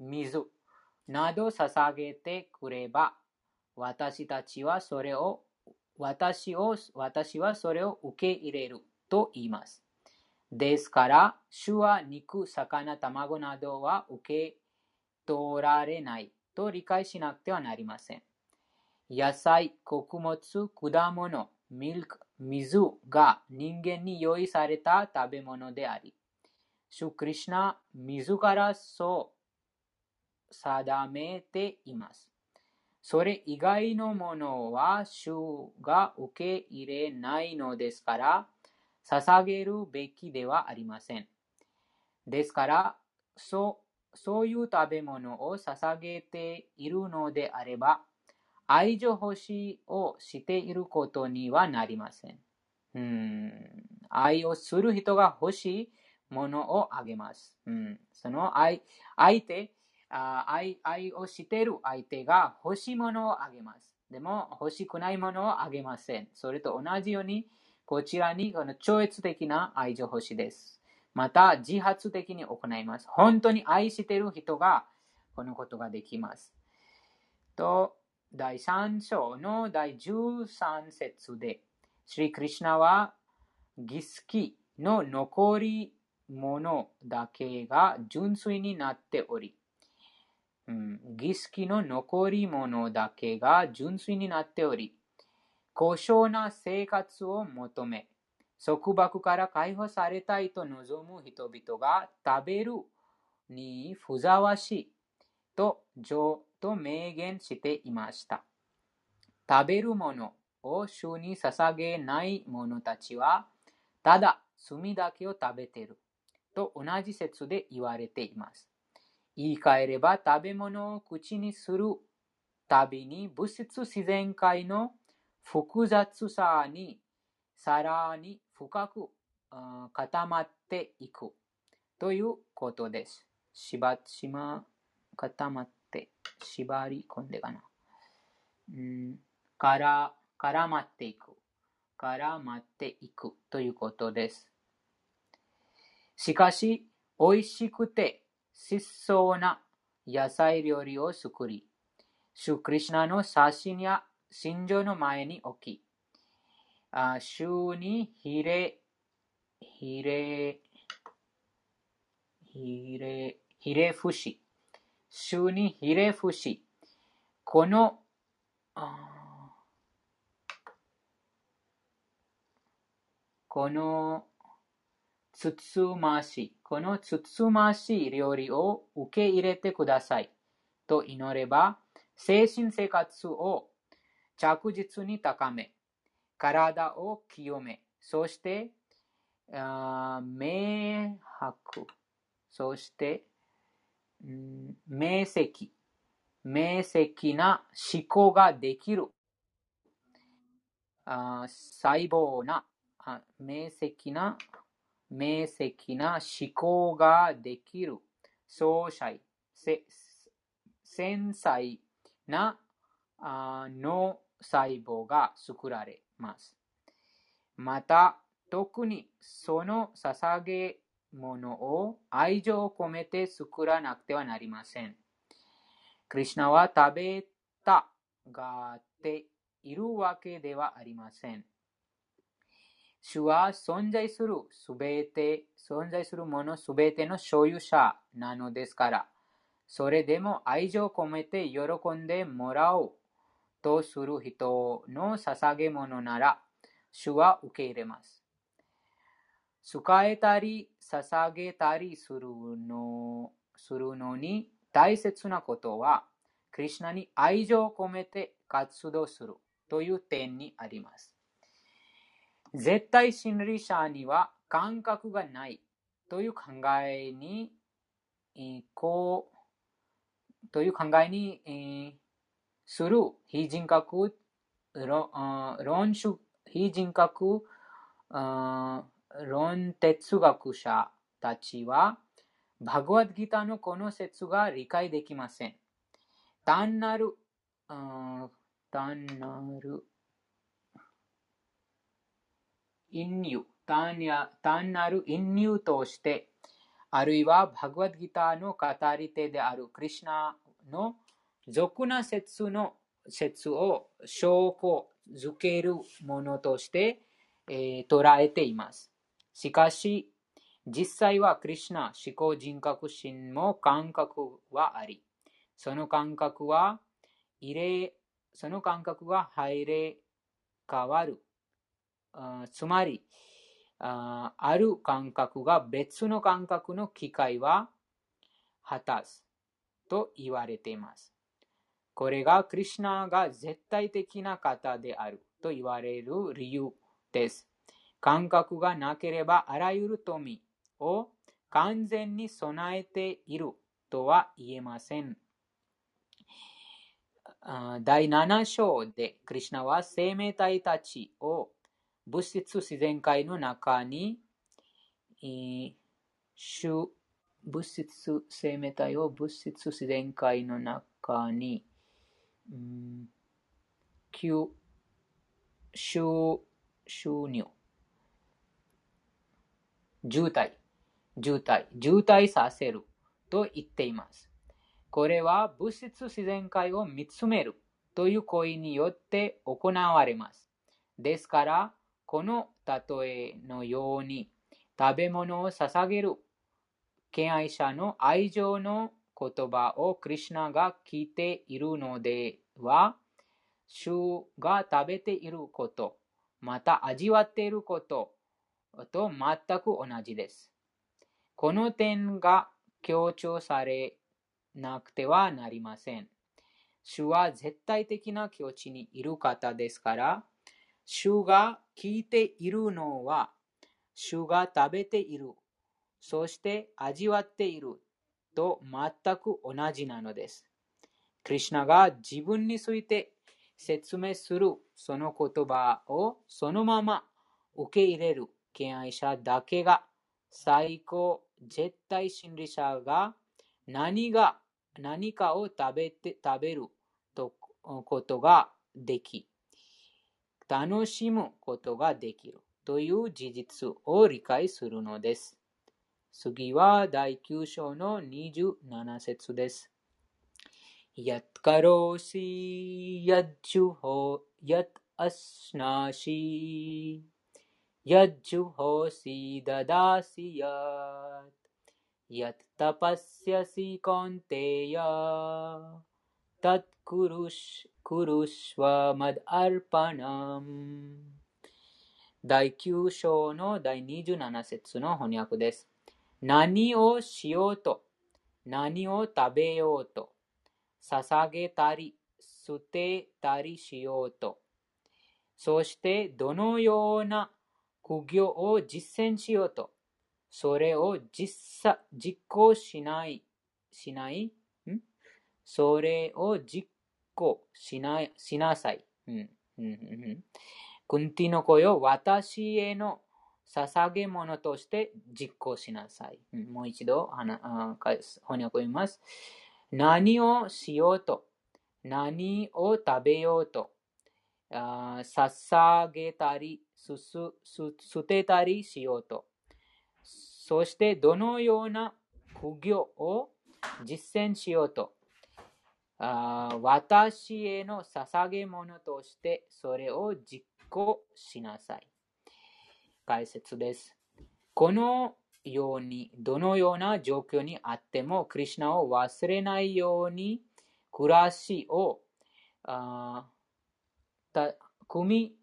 水など捧げてくれば、私たちはそれを、私を、私はそれを受け入れると言います。ですから、主は肉、魚、卵などは受け取られないと理解しなくてはなりません。野菜、穀物、果物、ミルク、水が人間に用意された食べ物であり、主クリシナ、自らそう定めています。それ以外のものは主が受け入れないのですから、捧げるべきではありません。ですから、そうそういう食べ物を捧げているのであれば、愛情欲しをしていることにはなりません。うん愛をする人が欲しいものをあげます。うん、その愛相手あ愛、愛をしている相手が欲しいものをあげます。でも欲しくないものをあげません。それと同じように、こちらにこの超越的な愛情欲しいです。また自発的に行います。本当に愛している人がこのことができます。と、第3章の第13節で、シリクリシナは儀式の残り物だけが純粋になっており、儀式の残り物だけが純粋になっており、高尚な生活を求め、束縛から解放されたいと望む人々が食べるにふざわしいと上と明言していました。食べるものを主に捧げない者たちは、ただ炭だけを食べていると同じ説で言われています。言い換えれば食べ物を口にするたびに物質自然界の複雑さにさらに深く固まっていくということです。しばしま固まって、縛り込んでかな。うん、から、絡まっていく。絡まっていくということです。しかし、美味しくて質素な野菜料理を作り、シュクリシナの写真や心情の前に置き、あ週にひれ、ひれ、ひれ、ひれ伏し、週にひれ伏し、この、このつつまし、このつつましい料理を受け入れてください。と祈れば、精神生活を着実に高め、体を清め、そして、明白、そして、明晰、明晰な思考ができる細胞な、明晰な、明晰な思考ができる総細、繊細な脳細胞が作られます。また、特にその捧げ物を愛情を込めて作らなくてはなりません。クリュナは食べたがっているわけではありません。主は存在するすべて、存在するものすべての所有者なのですから、それでも愛情を込めて喜んでもらおうとする人の捧げ物なら、主は受け入れます。使えたり、捧げたりするのするのに大切なことは、クリュナに愛情を込めて活動するという点にあります。絶対心理者には感覚がないという考えに、こう、という考えに、えする非人格論主非人格論哲学者たちは、バグワッドギターのこの説が理解できません。単なる、単なる、隠入、単なる隠入として、あるいはバグワッドギターの語り手であるクリュナの俗な説の説を証拠づけるものとして、えー、捉えています。しかし、実際はクリュナ思考人格心も感覚はあり、その感覚は入れ、その感覚が入れ変わる。つまりあ、ある感覚が別の感覚の機会は果たすと言われています。これがクリュナが絶対的な方であると言われる理由です。感覚がなければあらゆる富を完全に備えているとは言えません。第7章でクリュナは生命体たちを物質自然界の中に、物質生命体を物質自然界の中に、うん、収入渋滞、渋滞、渋滞させると言っています。これは物質自然界を見つめるという行為によって行われます。ですから、この例えのように食べ物を捧げる敬愛者の愛情の言葉をクリュナが聞いているのでは、主が食べていること、また味わっていることと全く同じです。この点が強調されなくてはなりません。主は絶対的な境地にいる方ですから、主が聞いているのは、主が食べている、そして味わっていると全く同じなのです。クリシナが自分について説明するその言葉をそのまま受け入れる敬愛者だけが最高絶対真理者が何が何かを食べて食べるとことができ楽しむことができるという事実を理解するのです。次は第9章の27節です。やっからし、やっじゅほ、やっあすなし、やっじゅほし、だだしや、やっ si, konteya.。कुरुष्व मदर्पणम् 第9章の第27節の翻訳です。何をしようと、何を食べようと、捧げたり、捨てたりしようと、そしてどのような苦行を実践しようと、それを実さ実行しない、しないん それを実行しなしなさい。うんうんうんうんクンティの声を私への捧げ物として実行しなさい。うんもう一度はなあ翻訳を言います。何をしようと、何を食べようと、あ捧げたり、すすす捨てたりしようと、そしてどのような苦行を実践しようと、あ私への捧げ物としてそれを実行しなさい。解説です。このように、どのような状況にあっても、クリシナを忘れないように、暮らしを組み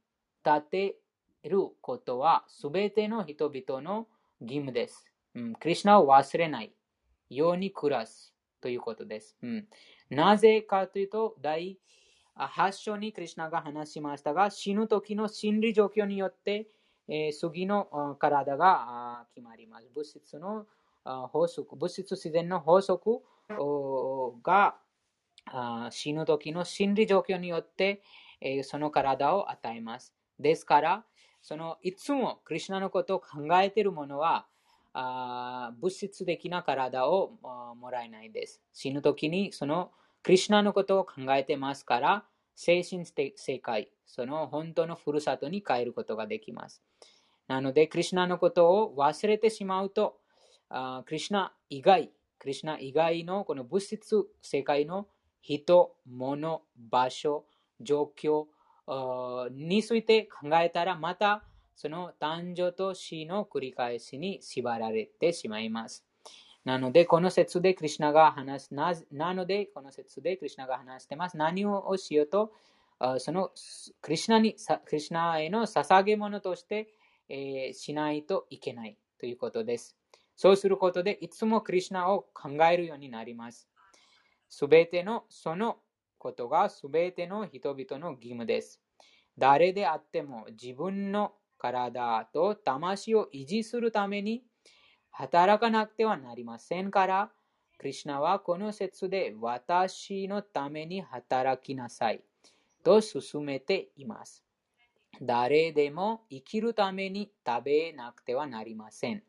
立てることは、すべての人々の義務です、うん。クリシナを忘れないように暮らすということです。うん、なぜかというと、第8章にクリシナが話しましたが、死ぬ時の心理状況によって、えー次の体が決まります。物質の法則、物質自然の法則が死ぬ時の心理状況によって、えーその体を与えます。ですから、そのいつもクリシナのことを考えている者は、あ物質的な体をもらえないです。死ぬ時にそのクリシナのことを考えてますから、精神的世界、その本当のふるさとに帰ることができます。なので、クリシナのことを忘れてしまうと、あクリシナ以外、クリシナ以外のこの物質世界の人、物、場所、状況について考えたら、またその誕生と死の繰り返しに縛られてしまいます。なので、この説でクリシナが話す、ななので、この説でクリシナが話してます。何をしようと、そのクリシナに、クリシナへの捧げ物として、えーしないといけないということです。そうすることで、いつもクリシナを考えるようになります。すべての、そのことがすべての人々の義務です。誰であっても自分の体と魂を維持するために働かなくてはなりませんから、クリシナはこの説で私のために働きなさいと進めています。誰でも生きるために食べなくてはなりません。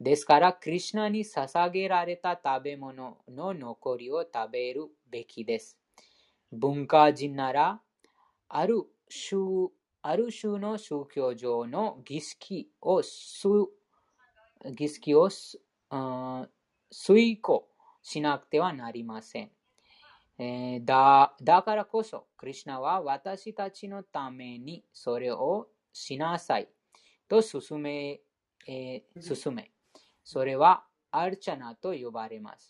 ですから、クリシナに捧げられた食べ物の残りを食べるべきです。文化人なら、ある種ある種の宗教上の儀式をす儀式をすあ遂行しなくてはなりません。えーだだからこそ、クリシナは私たちのためにそれをしなさいと進め、えー進め。それはアルチャナと呼ばれます。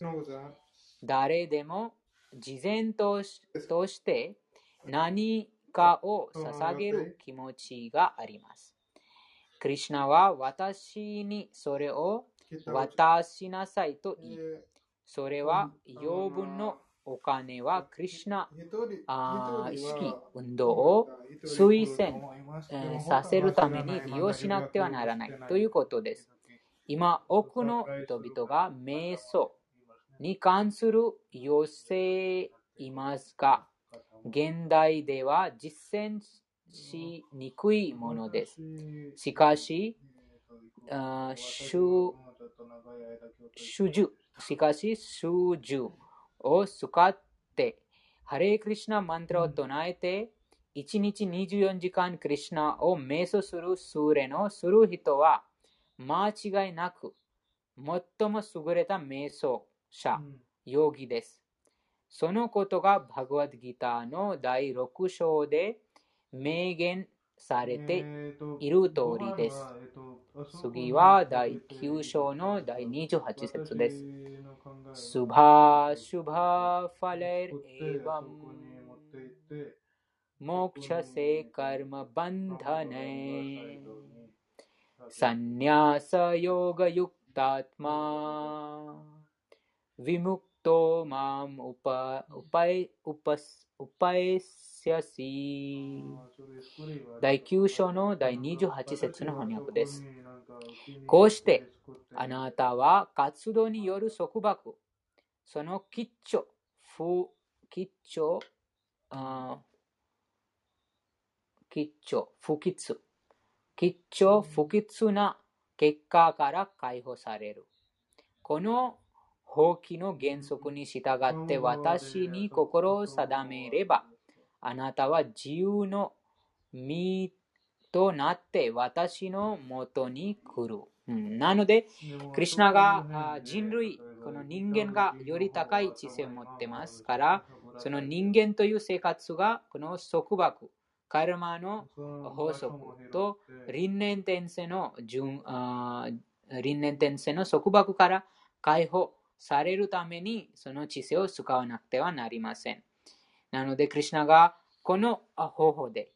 誰でも事前としとして何かを捧げる気持ちがあります。クリシナは私にそれを渡しなさいと言い、それは養分のお金はクリシナ意識運動を推薦、えーさせるために利用しなくてはならないということです。今、多くの人々が瞑想に関する要請いますが、現代では実践しにくいものです。しかし、主主従、しかし、主従を使って、ハレークリシナマントラを唱えて、1日24時間クリシナを瞑想するスーレのする人は、間違いなく、最も優れた瞑想者、ヨギです。そのことがバグワッドギターの第6章で明言されている通りです。次は第9章の第28節です。スバシュバファレルエヴァムモクチャセカルマバンダネサンニャサヨガユクタトマヴィムクトマムウパウパイウパスウパイシャシ第9章の第28節の翻訳です。こうして、あなたは活動による束縛、その吉兆、不吉兆、あ吉兆、不吉、吉兆、不吉な結果から解放される。この法規の原則に従って私に心を定めれば、あなたは自由の身となって私のもとに来る。うん。なので、クリシナがあ人類、この人間がより高い知性を持ってますから、その人間という生活がこの束縛、カルマの法則と輪廻転生の輪廻転生の束縛から解放されるためにその知性を使わなくてはなりません。なので、クリシナがこのあ方法で、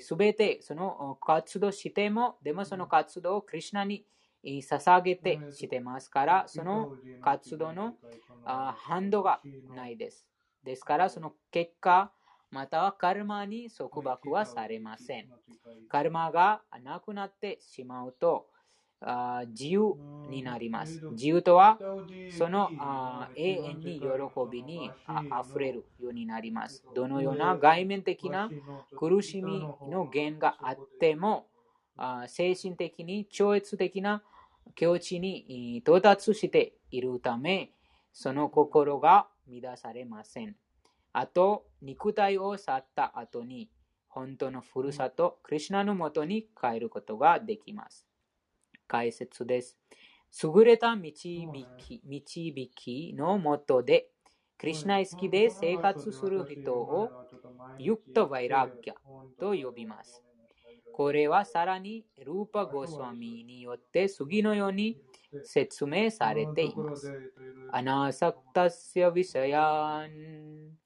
す、べ、てその活動しても、でもその活動をクリシナにえー捧げてしてますから、その活動のあ反動がないです。ですから、その結果、またはカルマに束縛はされません。カルマがなくなってしまうと、あ自由になります。自由とは、そのあ永遠に喜びにあ溢れるようになります。どのような外面的な苦しみの源があっても、あ精神的に超越的な境地にえー到達しているため、その心が乱されません。あと、肉体を去った後に、本当のふるさと、クリシナのもとに帰ることができます。解説です。優れた導き導きのもとで、クリシナ意識で生活する人をユクト・ヴァイラッギャと呼びます。これはさらにルーパ・ゴスワミによって次のように説明されています。アナサクタスヤヴィサヤン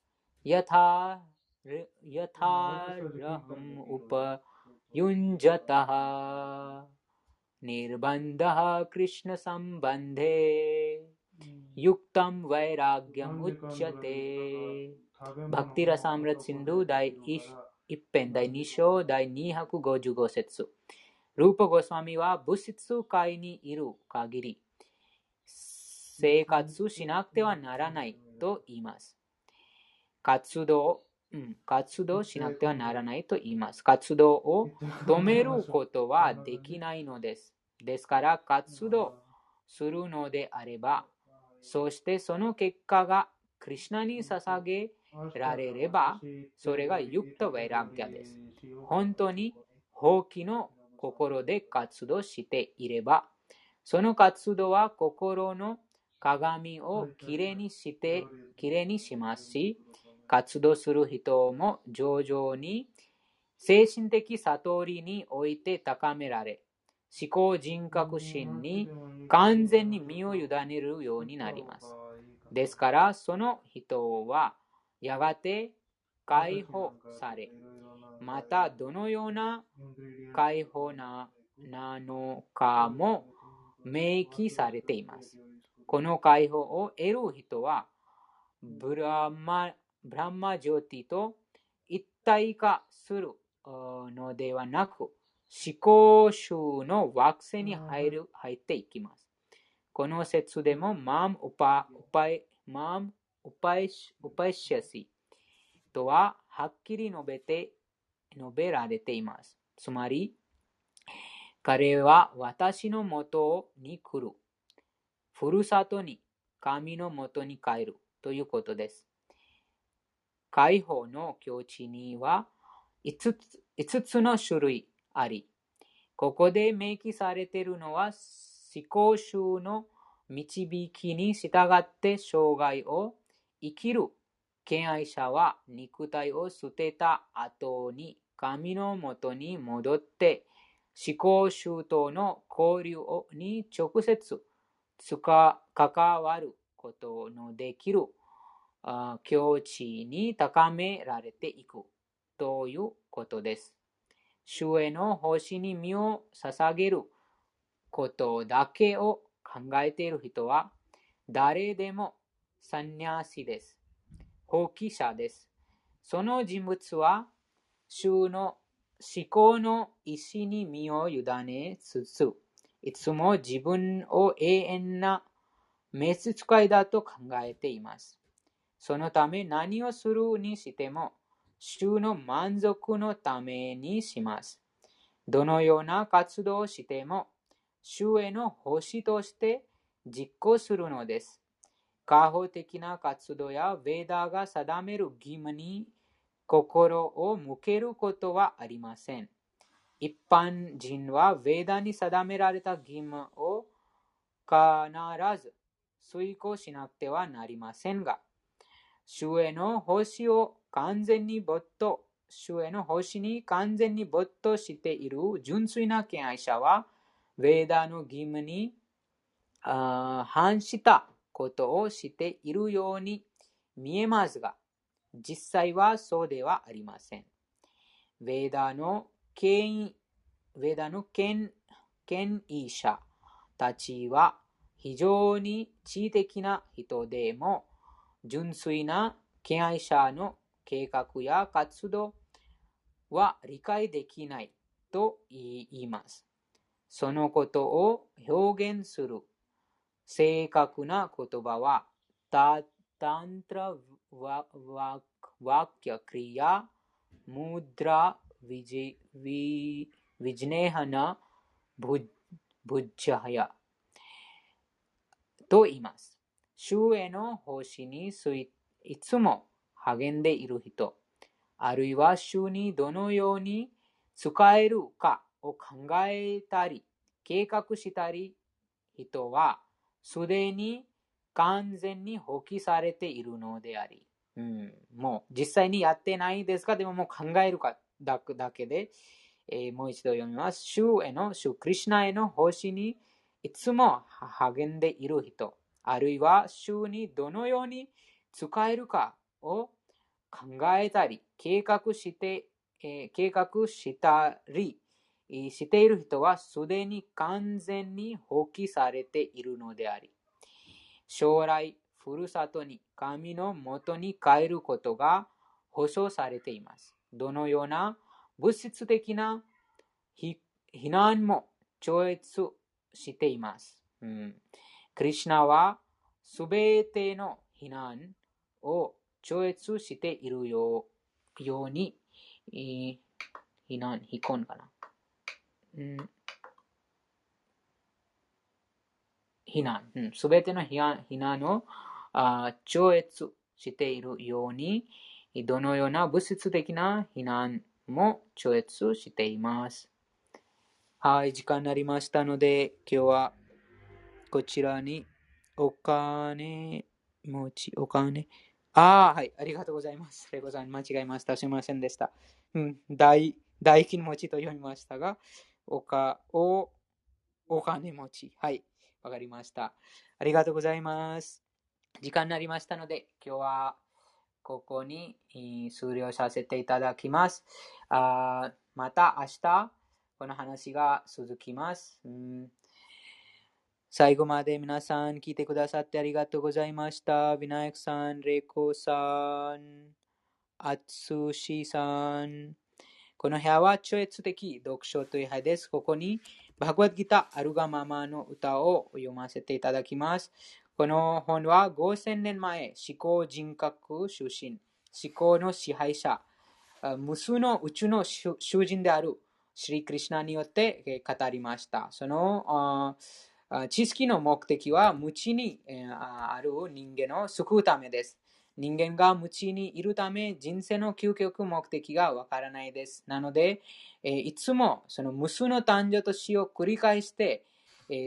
ヤタヤタラハムウパユンジャタハニルバンダハクリシナサンバンデユクタムヴァイラギャムウッチャテバクティラサムラシンド第一編第2章第255節ルーパ・ゴスワミは物質界にいる限り生活しなくてはならないと言います。活動、うん、活動しなくてはならないと言います。活動を止めることはできないのです。ですから活動するのであれば、そしてその結果がクリシナに捧げられれば、それがユクト・ヴェラギャです。本当に放棄の心で活動していれば、その活動は心の鏡をきれいにして、きれいにしますし、活動する人も徐々に精神的悟りにおいて高められ、思考人格心に完全に身を委ねるようになります。ですから、その人はやがて解放され、またどのような解放な7日も明記されています。この解放を得る人は、ブラマブランマジョティと一体化するあのではなく、思考集の惑星に入る入っていきます。この説でも、マンウパイマンウパイシャシとははっきり述べて述べられています。つまり、彼は私のもとに来る。ふるさとに神のもとに帰るということです。解放の境地には5つ ,5 つの種類あり、ここで明記されているのは思考集の導きに従って生涯を生きる敬愛者は肉体を捨てた後に神のもとに戻って思考集との交流に直接関わることのできる境地に高められていくということです。主への奉仕に身を捧げることだけを考えている人は誰でもサンニャーシです。放棄者です。その人物は主の思考の意志に身を委ねつつ、いつも自分を永遠な召使いだと考えています。そのため何をするにしても、主の満足のためにします。どのような活動をしても、主への奉仕として実行するのです。過保的な活動やヴェーダーが定める義務に心を向けることはありません。一般人はヴェーダーに定められた義務を必ず遂行しなくてはなりませんが、主への奉仕を完全に没頭、主への奉仕に完全に没頭している純粋な敬愛者は、ヴェーダーの義務に反したことをしているように見えますが、実際はそうではありません。ヴェーダーの権威、ヴェーダーの権権威者たちは非常に知的な人でも、純粋な敬愛者の計画や活動は理解できないと言います。そのことを表現する正確な言葉は、タタントラワワワキャクリヤ、ムドラヴィジヴィジネハナブッブッジャハヤと言います。主への奉仕についいつも励んでいる人、あるいは主にどのように使えるかを考えたり、計画したり、人はすでに完全に放棄されているのであり、うん、もう実際にやってないですか？でももう考えるかだけで、えーもう一度読みます。主への、主クリシナへの奉仕にいつも励んでいる人、あるいは主にどのように使えるかを考えたり、計画して、えー計画したりしている人はすでに完全に放棄されているのであり、将来、ふるさとに神のもとに帰ることが保証されています。どのような物質的な非非難も超越しています。うん、クリシナはすべての非難を超越しているように、えー非難、非婚かな。うん非難、すべての非難非難をあ超越しているように、どのような物質的な非難も超越しています。はい、時間になりましたので、今日はこちらにお金持ち、お金？ああ、はい、ありがとうございます。レゴさん、間違えました。すみませんでした。うん、大、大金持ちと読みましたが、おか、お、お金持ち。はい、わかりました。ありがとうございます。時間になりましたので、今日はここにえー終了させていただきます。あまた明日、この話が続きます。うん最後まで皆さん聞いてくださってありがとうございました。ビナヤクさん、レイコさん、アツシさん。この部屋は超越的読書という部屋です。ここにバグワッドギターアルガママの歌を読ませていただきます。この本は5000年前、思考人格出身、思考の支配者、無数の宇宙の囚人であるシリクリシナによって語りました。その知識の目的は無知にある人間を救うためです。人間が無知にいるため人生の究極目的がわからないです。なので、いつもその無数の誕生と死を繰り返して、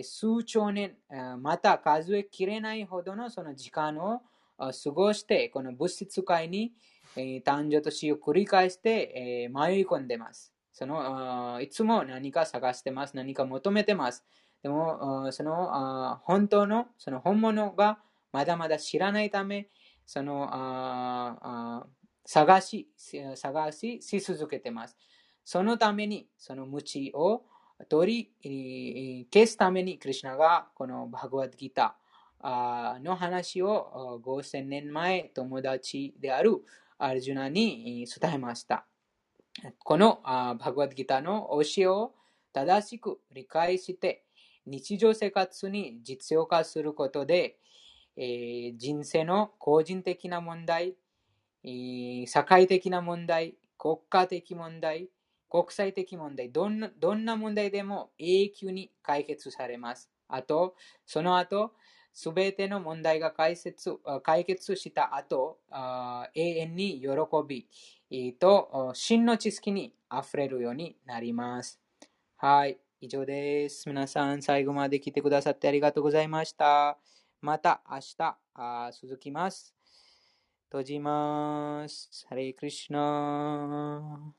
数兆年、また数えきれないほどのその時間を過ごして、この物質界に誕生と死を繰り返して迷い込んでます。そのいつも何か探してます。何か求めてます。でも、その本当の、その本物がまだまだ知らないため、その探し、探しし続けてます。そのために、その無知を取り消すために、クリュナがこのバグワッドギターの話を5000年前友達であるアルジュナに伝えました。このバグワッドギターの教えを正しく理解して、日常生活に実用化することで、えー、人生の個人的な問題、社会的な問題、国家的問題、国際的問題、どんなどんな問題でも永久に解決されます。あと、その後、すべての問題が解説解決した後あ、永遠に喜びと真の知識に溢れるようになります。はい。以上です。皆さん、最後まで来てくださってありがとうございました。また明日、あ続きます。閉じます。ハレイクリシナ